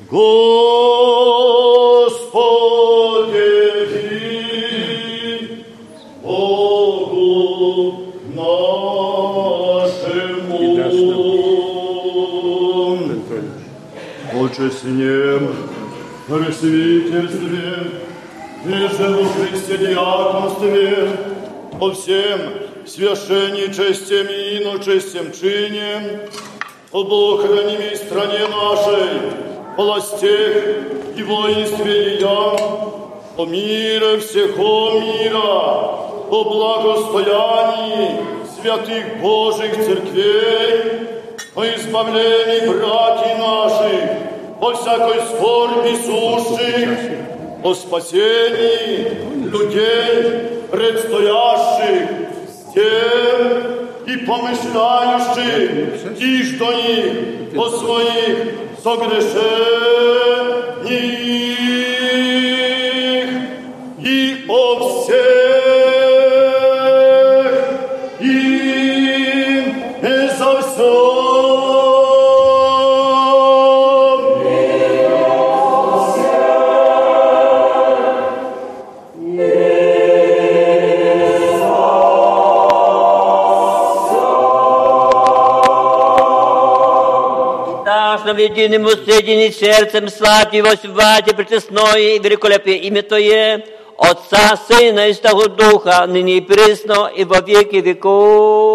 Господи, Богу нашему. Отче с ним, пресвитерстве, во Христе диаконстве, по всем священничестям и иночестям чинем, о Богохранимой стране нашей, властях и воинстве ее, о мире всего мира, о благостоянии святых Божьих церквей, о избавлении братьев наших, о всякой скорби сущих, о спасении людей, предстоящих, тем и помышляющих, ишь до них о своих согрешениях Дашь нам единым усредине сердцем славь Его святи пречестное и великолепие имя Твое, Отца, Сына и Святого Духа, ныне и присно, и во веки веков.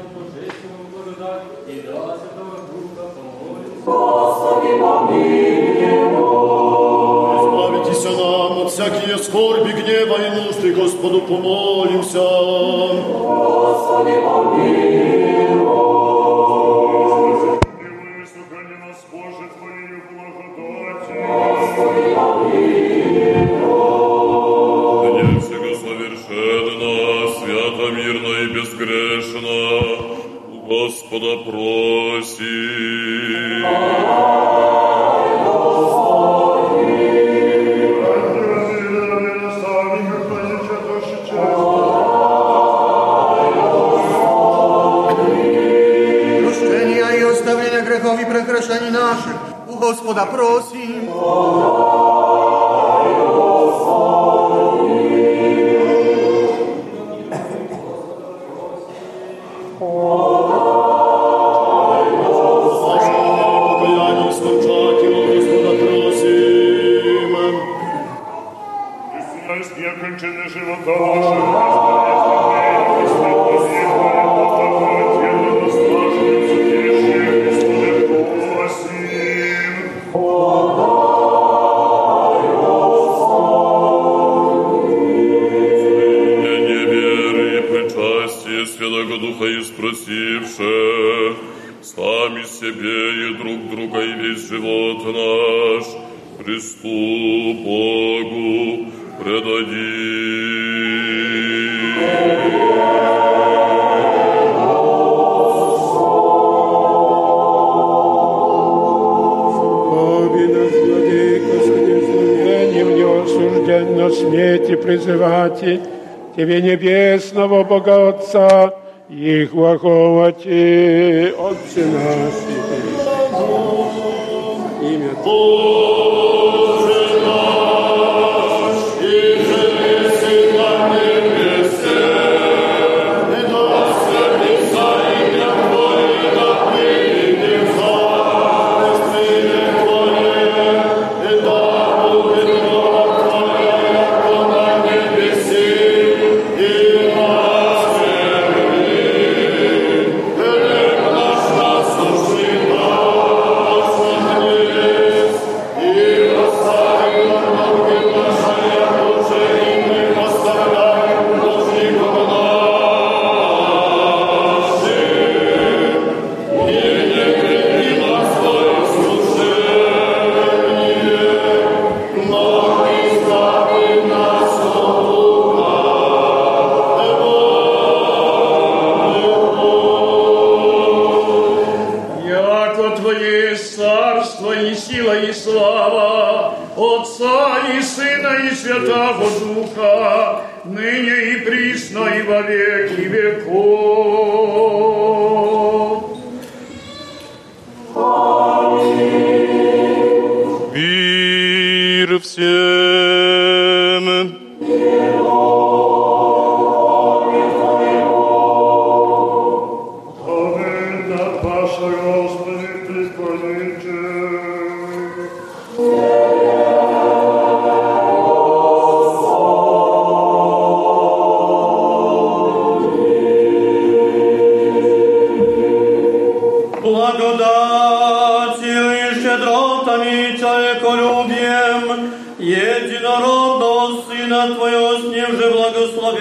нам Божественному благодать и да Святого Духа помолимся. Господи, помилуй его. Нам от всякие скорби, гнева и нужды, Господу помолимся. Господи, помилуй Ciebie niebiesno, bo Boga Отца и Сына и Святого Духа, ныне и присно и во веки веков.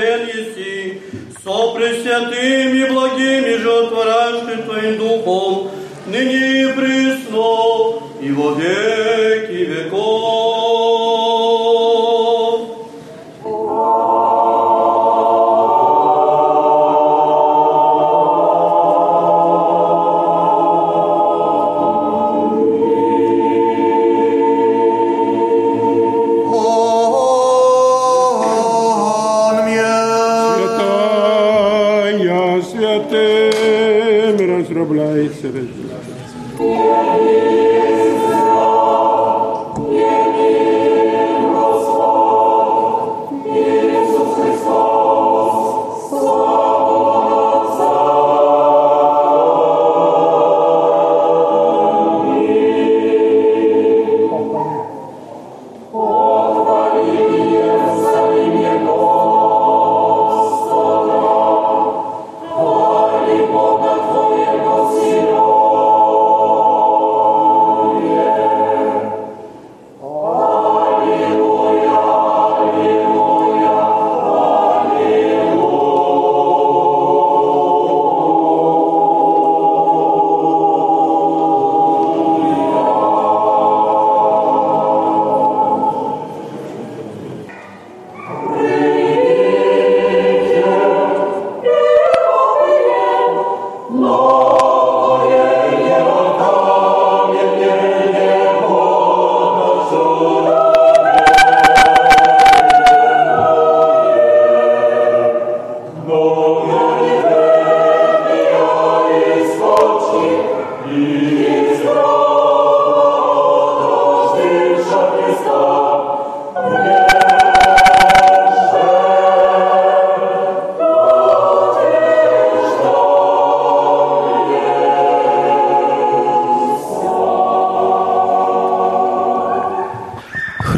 Благословен еси, со пресвятыми благими животворящим Твоим Духом, ныне и присно, и во веки веков.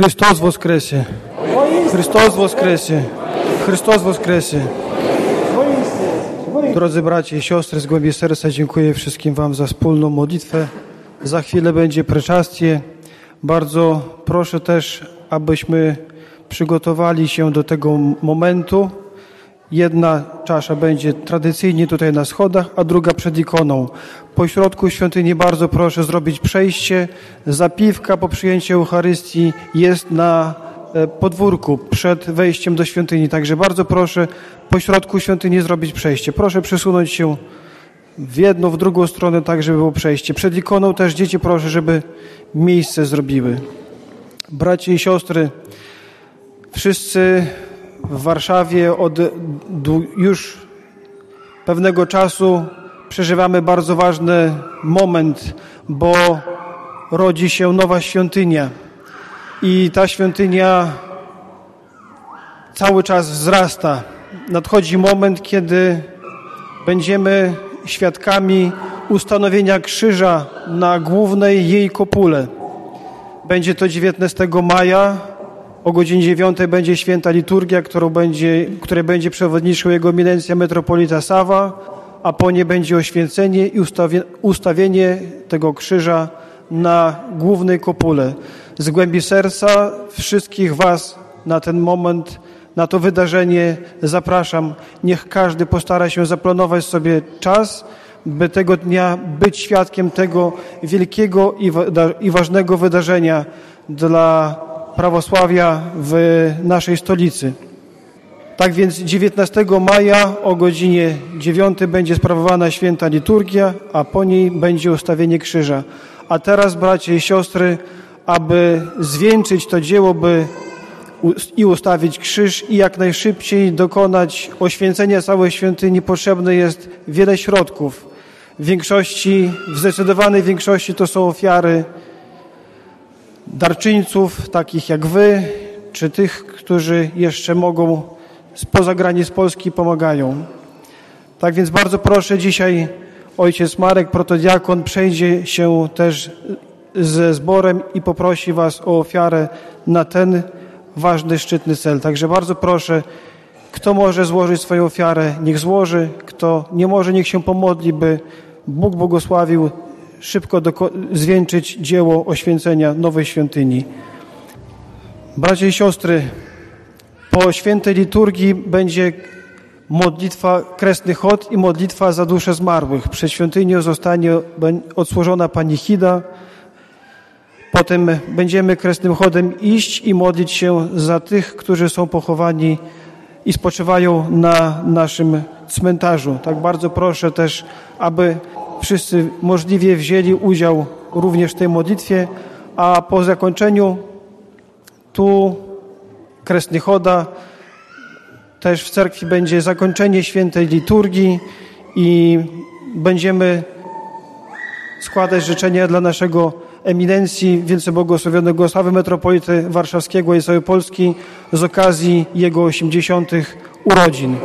Христос воскресе! Христос воскресе! Христос воскресе! Drodzy bracia i siostry, z głębi serca dziękuję wszystkim Wam za wspólną modlitwę. Za chwilę będzie preczastie. Bardzo proszę też, abyśmy przygotowali się do tego momentu. Jedna czasza będzie tradycyjnie tutaj na schodach, a druga przed ikoną. Po środku świątyni bardzo proszę zrobić przejście. Zapiwka po przyjęciu Eucharystii jest na e, podwórku przed wejściem do świątyni. Także bardzo proszę po środku świątyni zrobić przejście. Proszę przesunąć się w jedną, w drugą stronę, tak żeby było przejście. Przed ikoną też dzieci proszę, żeby miejsce zrobiły. Bracia i siostry, wszyscy w Warszawie od już pewnego czasu przeżywamy bardzo ważny moment, bo rodzi się nowa świątynia. I ta świątynia cały czas wzrasta. Nadchodzi moment, kiedy będziemy świadkami ustanowienia krzyża na głównej jej kopule. Będzie to 19 maja o godzinie 9 będzie święta liturgia, którą będzie, której będzie przewodniczył jego eminencja metropolita Sawa, a po niej będzie oświęcenie i ustawie, ustawienie tego krzyża na głównej kopule. Z głębi serca wszystkich Was na ten moment, na to wydarzenie zapraszam. Niech każdy postara się zaplanować sobie czas, by tego dnia być świadkiem tego wielkiego i, i ważnego wydarzenia dla prawosławia w naszej stolicy. Tak więc 19 maja o godzinie 9 będzie sprawowana święta liturgia, a po niej będzie ustawienie krzyża. A teraz, bracia i siostry, aby zwieńczyć to dzieło, by i ustawić krzyż i jak najszybciej dokonać oświęcenia całej świątyni, potrzebne jest wiele środków. W większości, w zdecydowanej większości to są ofiary darczyńców, takich jak wy, czy tych, którzy jeszcze mogą spoza granic Polski pomagają. Tak więc bardzo proszę, dzisiaj ojciec Marek, protodiakon, przejdzie się też ze zborem i poprosi was o ofiarę na ten ważny, szczytny cel. Także bardzo proszę, kto może złożyć swoją ofiarę, niech złoży, kto nie może, niech się pomodli, by Bóg błogosławił szybko zwieńczyć dzieło oświęcenia nowej świątyni. Bracia i siostry, po świętej liturgii będzie modlitwa Kresny Chod i modlitwa za dusze zmarłych. Przed świątynią zostanie odsłużona panichida. Potem będziemy Kresnym Chodem iść i modlić się za tych, którzy są pochowani i spoczywają na naszym cmentarzu. Tak bardzo proszę też, aby wszyscy możliwie wzięli udział również w tej modlitwie, a po zakończeniu tu Kresny Choda też w cerkwi będzie zakończenie świętej liturgii i będziemy składać życzenia dla naszego eminencji wielce sławy metropolity warszawskiego i całej Polski z okazji jego 80. urodzin.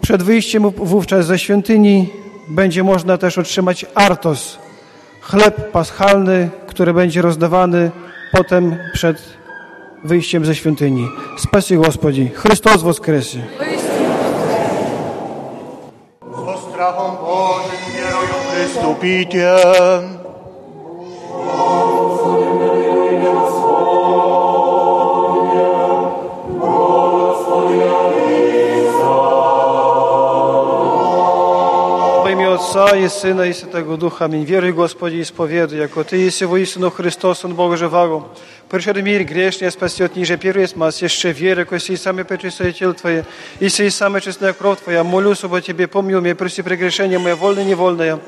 Przed wyjściem wówczas ze świątyni będzie można też otrzymać artos, chleb paschalny, który będzie rozdawany potem przed wyjściem ze świątyni. Spasi Gospodzi. Chrystus woskresie. Со страхом Божьим верою приступите. Во Отца и Сына и Святого Духа. Аминь. Веруй, Господи, исповедуй, яко Ты есть воистину Христос, Он Бога живаго. Пришед в мир грешный, спасет ниже первый смас, еще веры, ко сей самое пречистое тело Твое, и сей самая честная кровь Твоя. Молюсь об Тебе, помню меня, прости прегрешение мое, вольное, невольное.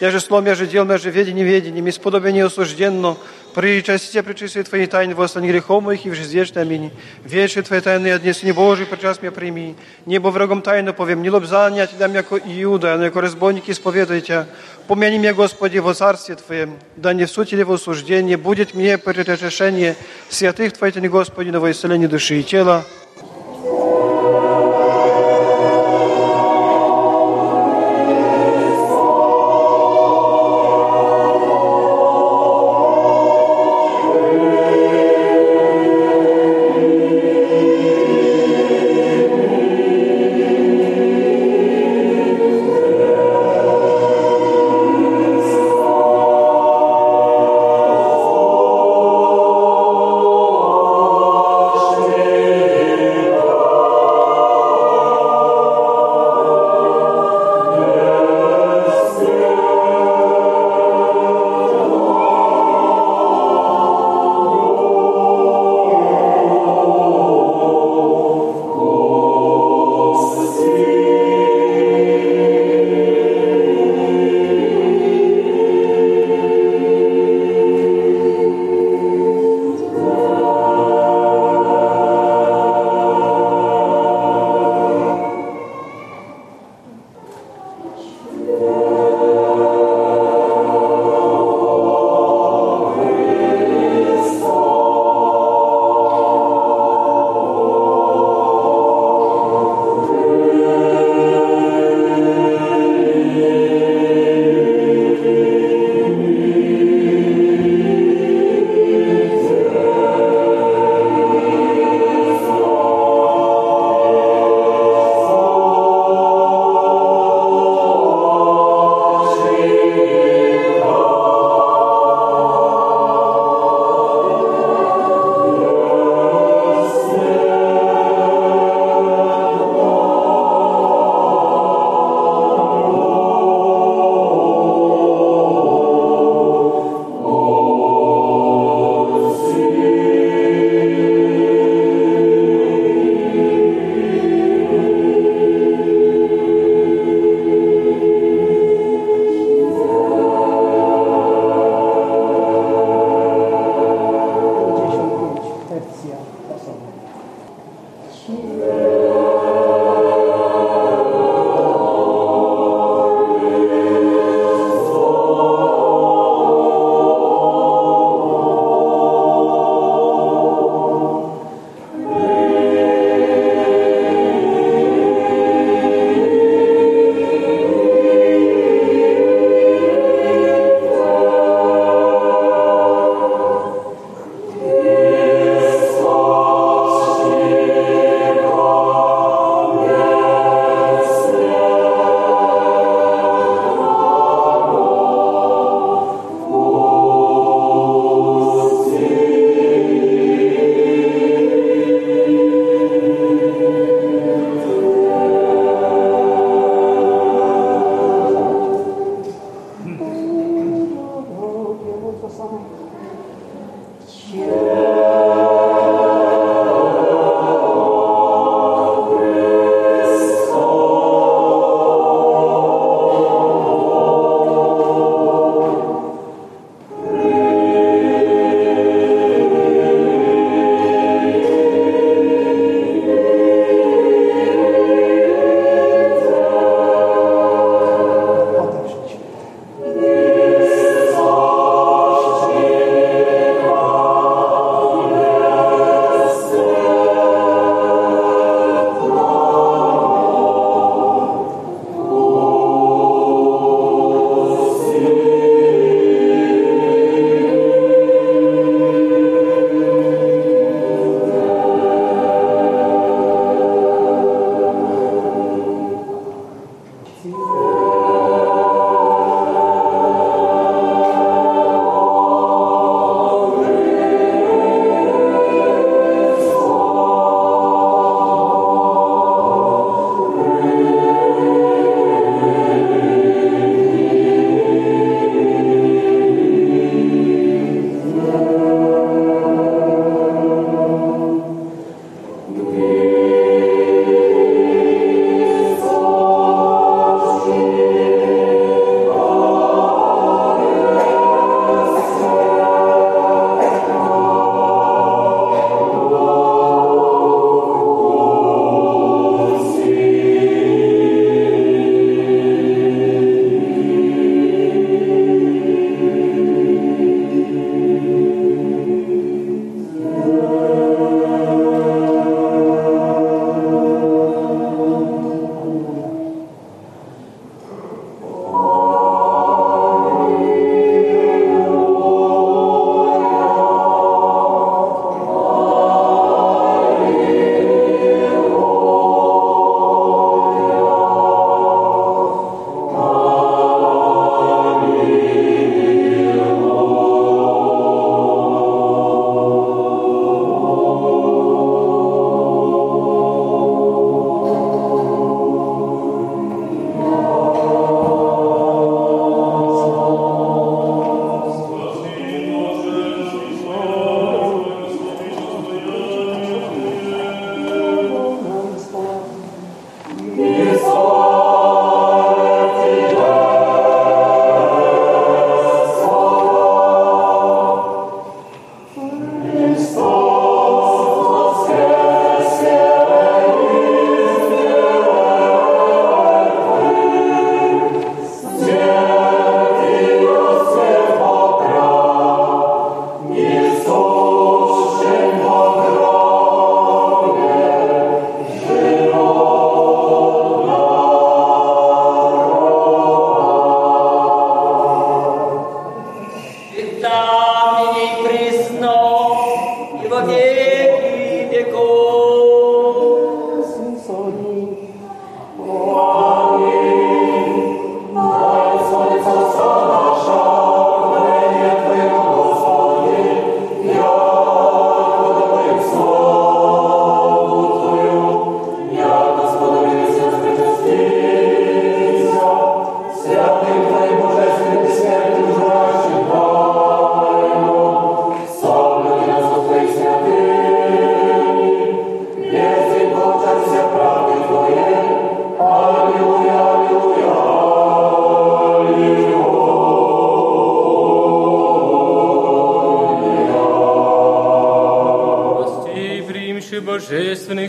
Я же словом, я же дел, я же ведение, неведение, ми сподобие осужденно, причастие, причастие Твоей тайны, восстань грехов моих и в жизнь вечной. Аминь. Вече Твоей тайны отнеси, не Божий, причас меня прими. Небо врагом тайну повем, не лобзания Ти дам, яко Иуда, но яко разбойники исповедуй Тебя. Помяни меня, Господи, во царстве Твоем, да не в суть или в осуждении, будет мне предрешение святых Твоих, Господи, на во исцеление души и тела.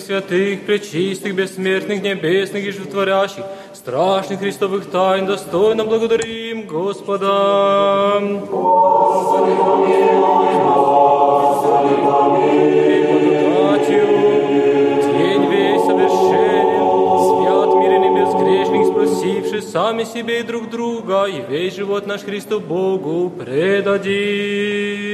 святых, пречистых, бессмертных, небесных и животворящих, страшных христовых тайн, достойно благодарим Господа. Господи, помилуй, Господи, помилуй. День весь совершенен, свят, мирен и безгрешник, спросивши сами себе и друг друга, и весь живот наш Христу Богу предадим.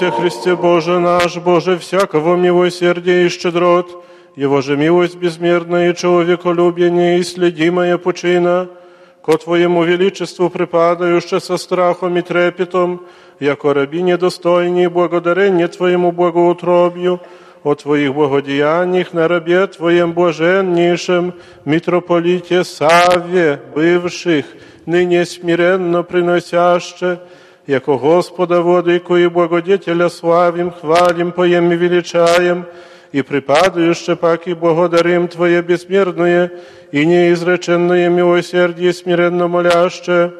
Радуйся, Христе Боже наш, Боже всякого милосердия и щедрот, Его же милость безмерная и человеколюбие и следимая почина, ко Твоему величеству припадающе со страхом и трепетом, яко раби недостойні благодарение Твоему благоутробью, о Твоих благодеяниях на рабе Твоем блаженнейшем, митрополите Савве, бывших, ныне смиренно приносяще, яко Господа Владыку и Благодетеля славим, хвалим, поем и величаем, и припадающе пак и благодарим Твое безмерное и неизреченное милосердие смиренно моляще,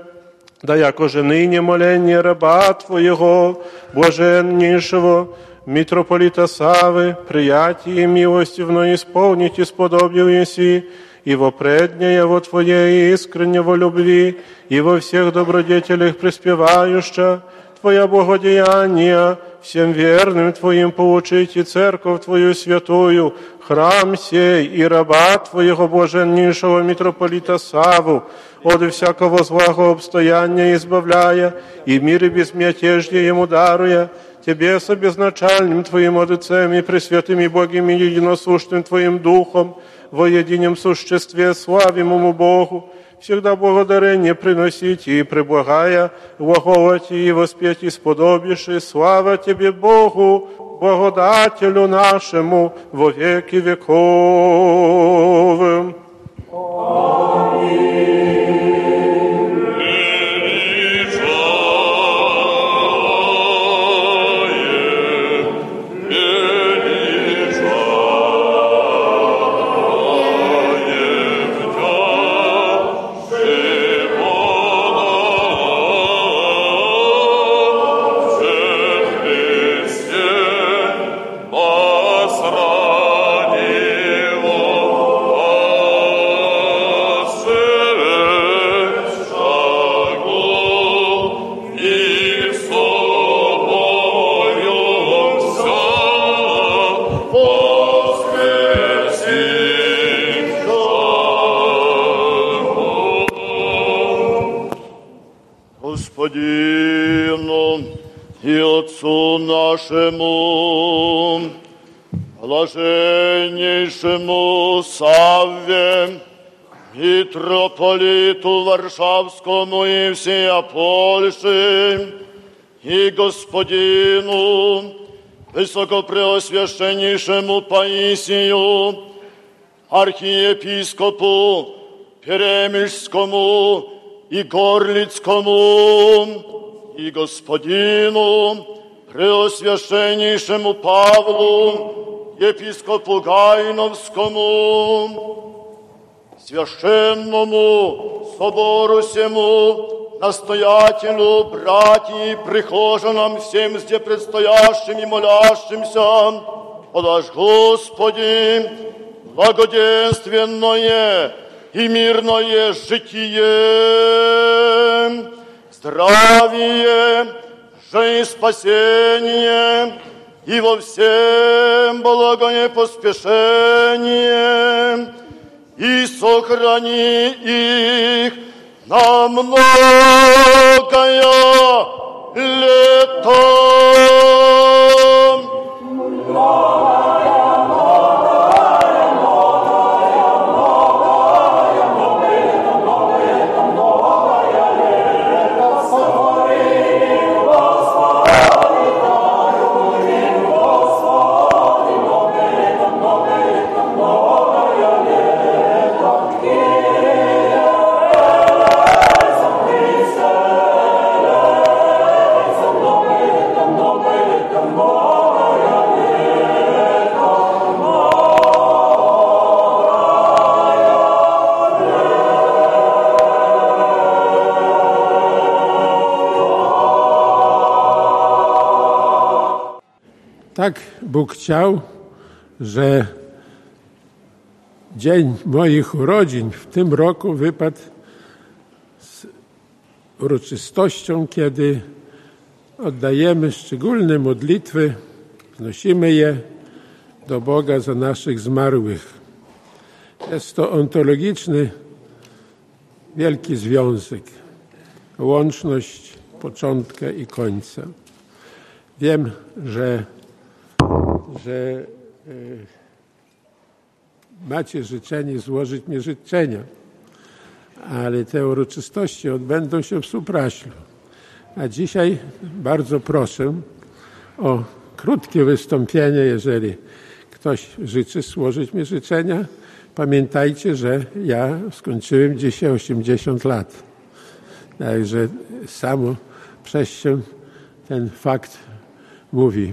да яко же ныне моление раба Твоего, блаженнейшего, митрополита Савы, приятие милостивно исполнить и сподобил еси, и во преднее во Твоей искренне во любви, и во всех добродетелях преспевающа, Твоя благодеяния, всем верным Твоим получить и церковь Твою святую, храм сей и раба Твоего блаженнейшего митрополита Саву, от всякого злого обстояния избавляя, и мир и безмятежье ему даруя, Тебе со безначальным Твоим Отцем и Пресвятым и Богим и единосущным Твоим Духом, во едином существе славимому Богу, всегда благодарение приносите и преблагая, глаголите и воспеть и сподобишь, слава Тебе, Богу, благодателю нашему во веки веков. Господину Варшавскому и всея Польши, и господину, высокопреосвященнейшему Паисию, архиепископу Перемельскому и Горлицкому, и господину, преосвященнейшему Павлу, епископу Гайновскому, священному собору сему, настоятелю, братьям, прихожанам, всем здесь предстоящим и молящимся, подашь, Господи, благоденственное и мирное житие, здравие, жизнь, спасение и во всем благое поспешение, и сохрани их на многое лето. Tak Bóg chciał, że dzień moich urodzin w tym roku wypadł z uroczystością, kiedy oddajemy szczególne modlitwy, wnosimy je do Boga za naszych zmarłych. Jest to ontologiczny wielki związek, łączność początka i końca. Wiem, że, że y, macie życzenie złożyć mi życzenia, ale te uroczystości odbędą się w Supraślu. A dzisiaj bardzo proszę o krótkie wystąpienie, jeżeli ktoś życzy złożyć mi życzenia. Pamiętajcie, że ja skończyłem dzisiaj 80 lat. Także samo przez się ten fakt mówi.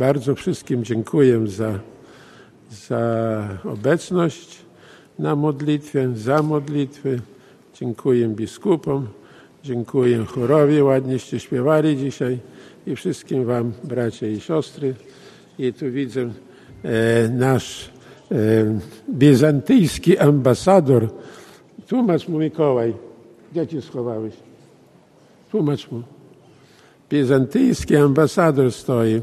Bardzo wszystkim dziękuję za, za obecność na modlitwie, za modlitwy. Dziękuję biskupom, dziękuję chorowi, ładnieście śpiewali dzisiaj i wszystkim wam, bracia i siostry. I tu widzę e, nasz e, bizantyjski ambasador. Tłumacz mu Mikołaj, gdzie ci schowałeś? Tłumacz mu. Bizantyjski ambasador stoi,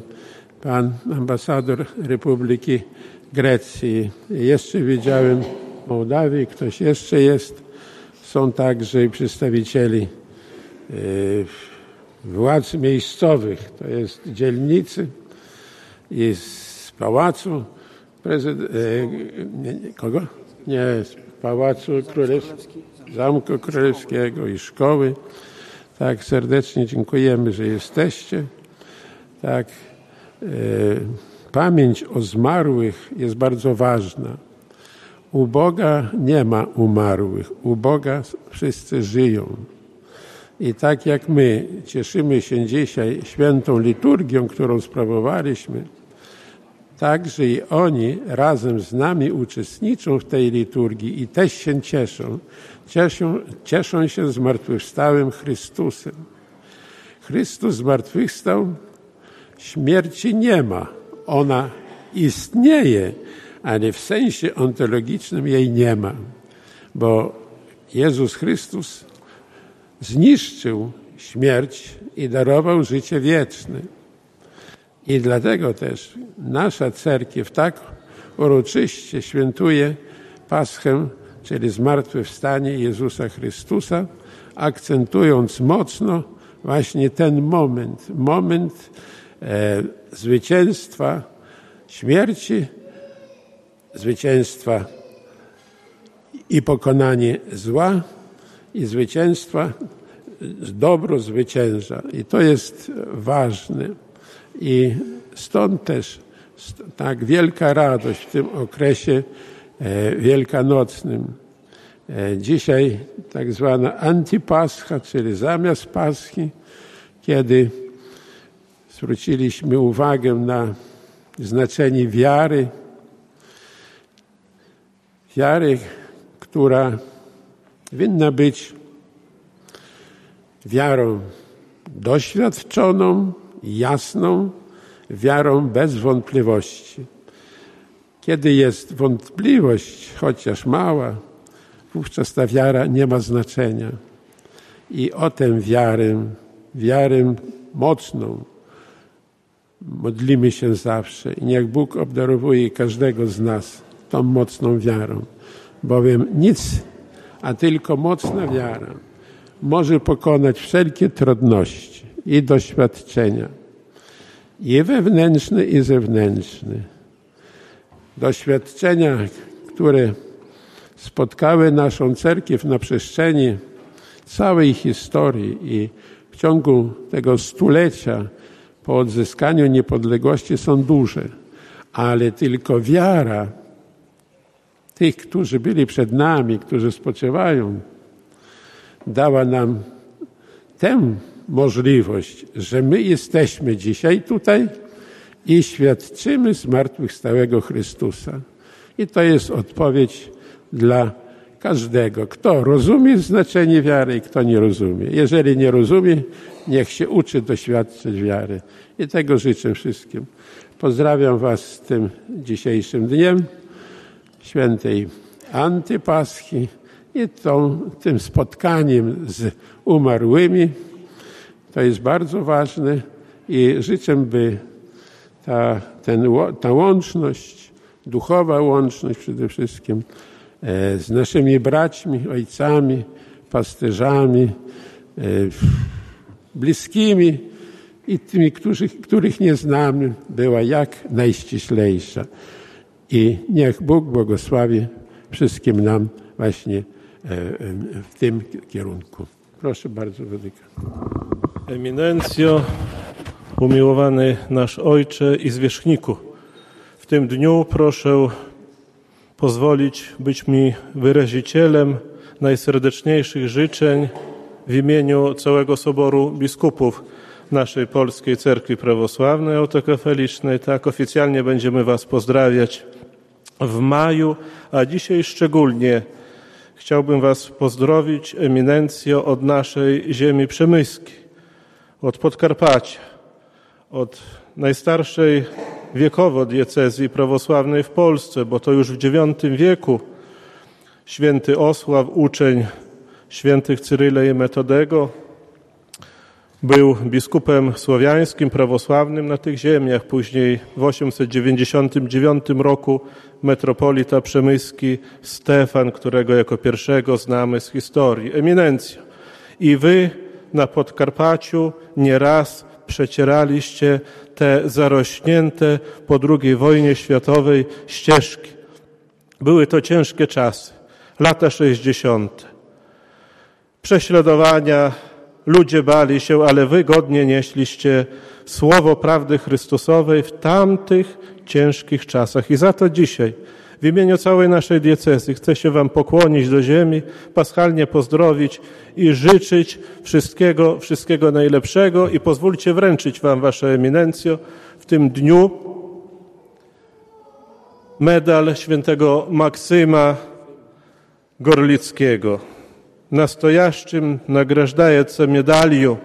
pan ambasador Republiki Grecji. Jeszcze widziałem Mołdawii, ktoś jeszcze jest. Są także przedstawicieli e, władz miejscowych, to jest dzielnicy i z pałacu prezydent, e, kogo? Nie, z pałacu królewskiego, zamku królewskiego i szkoły. Tak, serdecznie dziękujemy, że jesteście. Tak, pamięć o zmarłych jest bardzo ważna. U Boga nie ma umarłych, u Boga wszyscy żyją. I tak jak my cieszymy się dzisiaj świętą liturgią, którą sprawowaliśmy, także i oni razem z nami uczestniczą w tej liturgii i też się cieszą. Cieszą, cieszą się zmartwychwstałym Chrystusem. Chrystus zmartwychwstał, śmierci nie ma. Ona istnieje, ale w sensie ontologicznym jej nie ma, bo Jezus Chrystus zniszczył śmierć i darował życie wieczne. I dlatego też nasza cerkiew tak uroczyście świętuje Paschę, czyli zmartwychwstanie Jezusa Chrystusa, akcentując mocno właśnie ten moment, moment zwycięstwa śmierci, zwycięstwa i pokonanie zła i zwycięstwa, dobro zwycięża. I to jest ważne. I stąd też tak wielka radość w tym okresie e, wielkanocnym. E, dzisiaj tak zwana antipascha, czyli zamiast Paschy, kiedy zwróciliśmy uwagę na znaczenie wiary, wiary, która winna być wiarą doświadczoną, jasną, wiarą bez wątpliwości. Kiedy jest wątpliwość, chociaż mała, wówczas ta wiara nie ma znaczenia. I o tę wiarę, wiarę mocną, modlimy się zawsze. I niech Bóg obdarowuje każdego z nas tą mocną wiarą, bowiem nic, a tylko mocna wiara może pokonać wszelkie trudności i doświadczenia, i wewnętrzne, i zewnętrzne. Doświadczenia, które spotkały naszą cerkiew na przestrzeni całej historii i w ciągu tego stulecia po odzyskaniu niepodległości są duże, ale tylko wiara tych, którzy byli przed nami, którzy spoczywają, dała nam tę możliwość, że my jesteśmy dzisiaj tutaj i świadczymy zmartwychwstałego Chrystusa. I to jest odpowiedź dla każdego, kto rozumie znaczenie wiary i kto nie rozumie. Jeżeli nie rozumie, niech się uczy doświadczyć wiary. I tego życzę wszystkim. Pozdrawiam Was z tym dzisiejszym dniem świętej Antypaski i tą, tym spotkaniem z umarłymi. To jest bardzo ważne i życzę, by ta, ten, ta łączność, duchowa łączność przede wszystkim z naszymi braćmi, ojcami, pasterzami, e, bliskimi i tymi, którzy, których nie znamy, była jak najściślejsza. I niech Bóg błogosławi wszystkim nam właśnie w tym kierunku. Proszę bardzo, Wadyka. Eminencjo, umiłowany nasz Ojcze i zwierzchniku, w tym dniu proszę pozwolić być mi wyrazicielem najserdeczniejszych życzeń w imieniu całego Soboru Biskupów naszej Polskiej Cerkwi Prawosławnej Autokefalicznej. Tak oficjalnie będziemy Was pozdrawiać w maju, a dzisiaj szczególnie chciałbym Was pozdrowić, eminencjo, od naszej ziemi przemyskiej, od Podkarpacia, od najstarszej wiekowo diecezji prawosławnej w Polsce, bo to już w IX wieku święty Osław, uczeń świętych Cyryle i Metodego, był biskupem słowiańskim, prawosławnym na tych ziemiach. Później w 899 roku metropolita przemyski Stefan, którego jako pierwszego znamy z historii. Eminencjo. I wy na Podkarpaciu nieraz przecieraliście te zarośnięte po II wojnie światowej ścieżki. Były to ciężkie czasy, lata 60. Prześladowania, ludzie bali się, ale wy godnie nieśliście słowo prawdy Chrystusowej w tamtych ciężkich czasach. I za to dzisiaj w imieniu całej naszej diecezji chcę się wam pokłonić do ziemi, paschalnie pozdrowić i życzyć wszystkiego, wszystkiego najlepszego i pozwólcie wręczyć wam, wasze eminencjo, w tym dniu medal świętego Maksyma Gorlickiego. Настоящим награждается медалью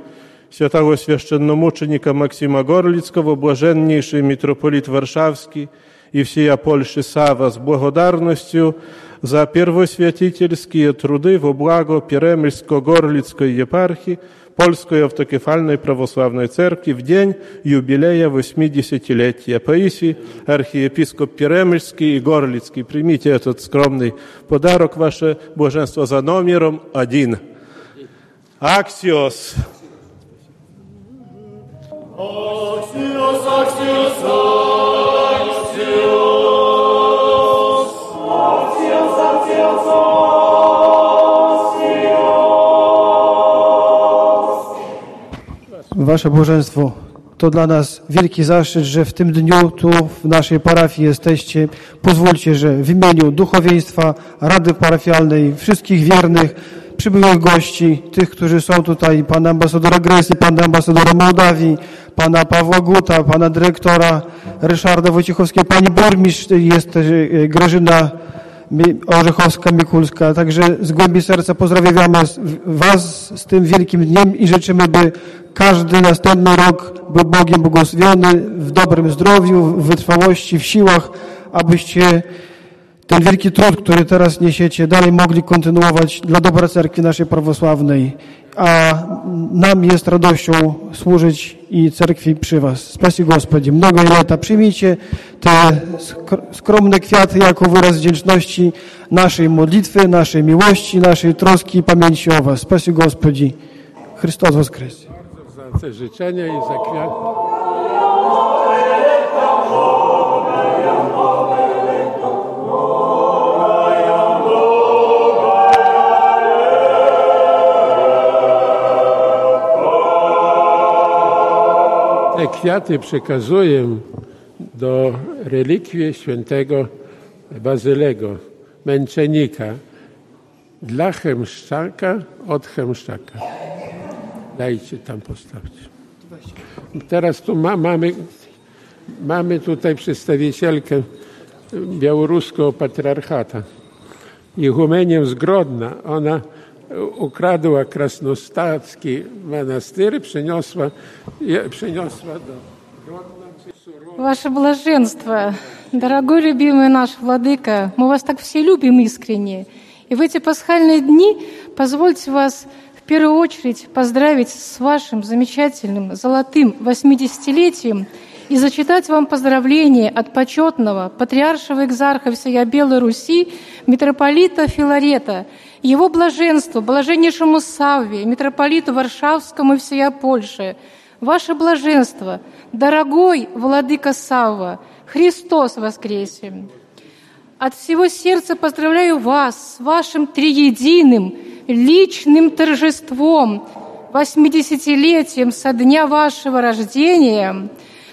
святого священномученика Максима Горлицкого, блаженнейший митрополит Варшавский И всея Польши Сава с благодарностью за первосвятительские труды во благо Перемельско-Горлицкой епархии Польской автокефальной православной церкви в день юбилея 80-летия. Паисий, архиепископ Перемельский и Горлицкий, примите этот скромный подарок, ваше блаженство, за номером один. Аксиос. Axios, axios, axios. Wasze Bożeństwo, to dla nas wielki zaszczyt, że w tym dniu tu w naszej parafii jesteście. Pozwólcie, że w imieniu duchowieństwa, Rady Parafialnej, wszystkich wiernych, przybyłych gości, tych, którzy są tutaj, pana ambasadora Grecji, pana ambasadora Mołdawii, pana Pawła Guta, pana dyrektora Ryszarda Wojciechowskiego, pani burmistrz, jest e, Grażyna Mi- Orzechowska-Mikulska. Także z głębi serca pozdrawiamy Was z tym wielkim dniem i życzymy, by każdy następny rok był Bogiem błogosławiony, w dobrym zdrowiu, w wytrwałości, w siłach, abyście ten wielki trud, który teraz niesiecie, dalej mogli kontynuować dla dobra Cerkwi naszej prawosławnej. A nam jest radością służyć i Cerkwi przy Was. Spasi Gospodzie. Mnogo lata przyjmijcie te skr- skromne kwiaty jako wyraz wdzięczności naszej modlitwy, naszej miłości, naszej troski i pamięci o Was. Spasi Gospodzie. Chrystus Woskres. Te życzenia i za. Te kwiaty przekazuję do relikwii świętego Bazylego, męczennika, dla Chemszczaka od Chemszczaka. Dajcie tam postawcie. Teraz tu ma, mamy, mamy tutaj przedstawicielkę białoruskiego patriarchata. Igumenię z Grodna. Ona ukradła krasnostacki monastyr, przyniosła, przyniosła do Ваше блаженство, дорогой любимый наш Владыка, мы вас так все любим искренне. И в эти пасхальные дни позвольте вас в первую очередь поздравить с вашим замечательным золотым 80-летием и зачитать вам поздравления от почетного патриаршего экзарха всея Белой Руси митрополита Филарета, его блаженству, блаженнейшему Савве, митрополиту Варшавскому и всея Польши, Ваше блаженство, дорогой владыка Савва, Христос воскресе! От всего сердца поздравляю вас с вашим триединым личным торжеством, 80-летием со дня вашего рождения,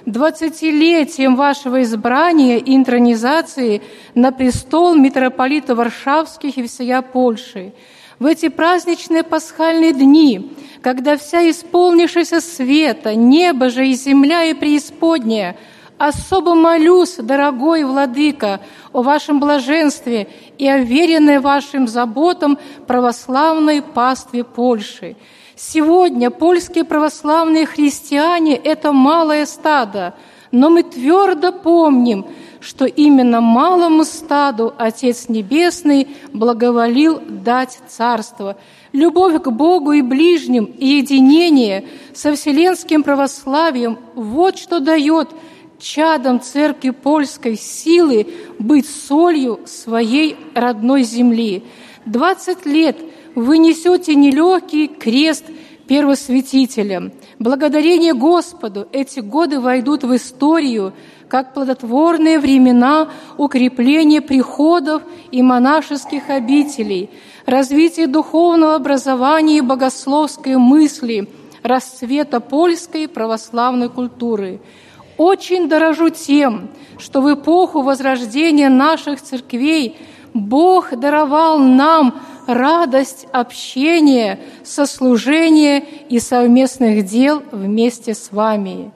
20-летием вашего избрания и интронизации на престол митрополита Варшавских и всея Польши. В эти праздничные пасхальные дни, когда вся исполнившаяся света, небо же и земля и преисподняя – Особо молюсь, дорогой Владыка, о вашем блаженстве и о веренной вашим заботам православной пастве Польши. Сегодня польские православные христиане – это малое стадо, но мы твердо помним, что именно малому стаду Отец Небесный благоволил дать царство. Любовь к Богу и ближним и единение со вселенским православием – вот что дает – чадом церкви польской силы быть солью своей родной земли. Двадцать лет вы несете нелегкий крест первосвятителям. Благодарение Господу эти годы войдут в историю как плодотворные времена укрепления приходов и монашеских обителей, развития духовного образования и богословской мысли, расцвета польской православной культуры – очень дорожу тем, что в эпоху возрождения наших церквей Бог даровал нам радость общения, сослужения и совместных дел вместе с вами.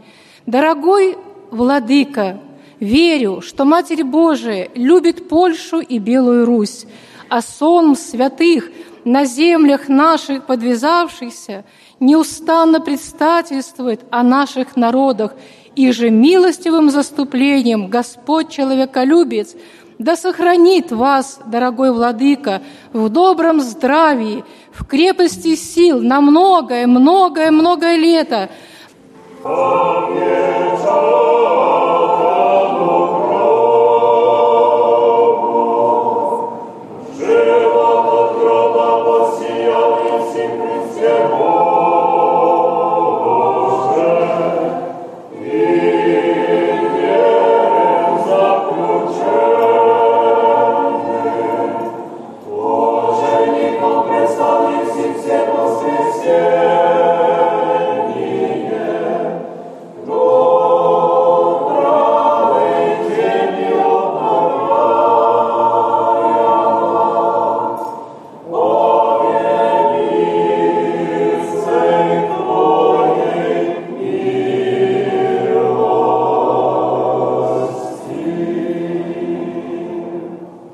Дорогой Владыка, верю, что Матерь Божия любит Польшу и Белую Русь, а сон святых на землях наших подвязавшихся неустанно предстательствует о наших народах и же милостивым заступлением Господь человеколюбец да сохранит вас, дорогой Владыка, в добром здравии, в крепости сил на многое, многое, многое лето. Аминь.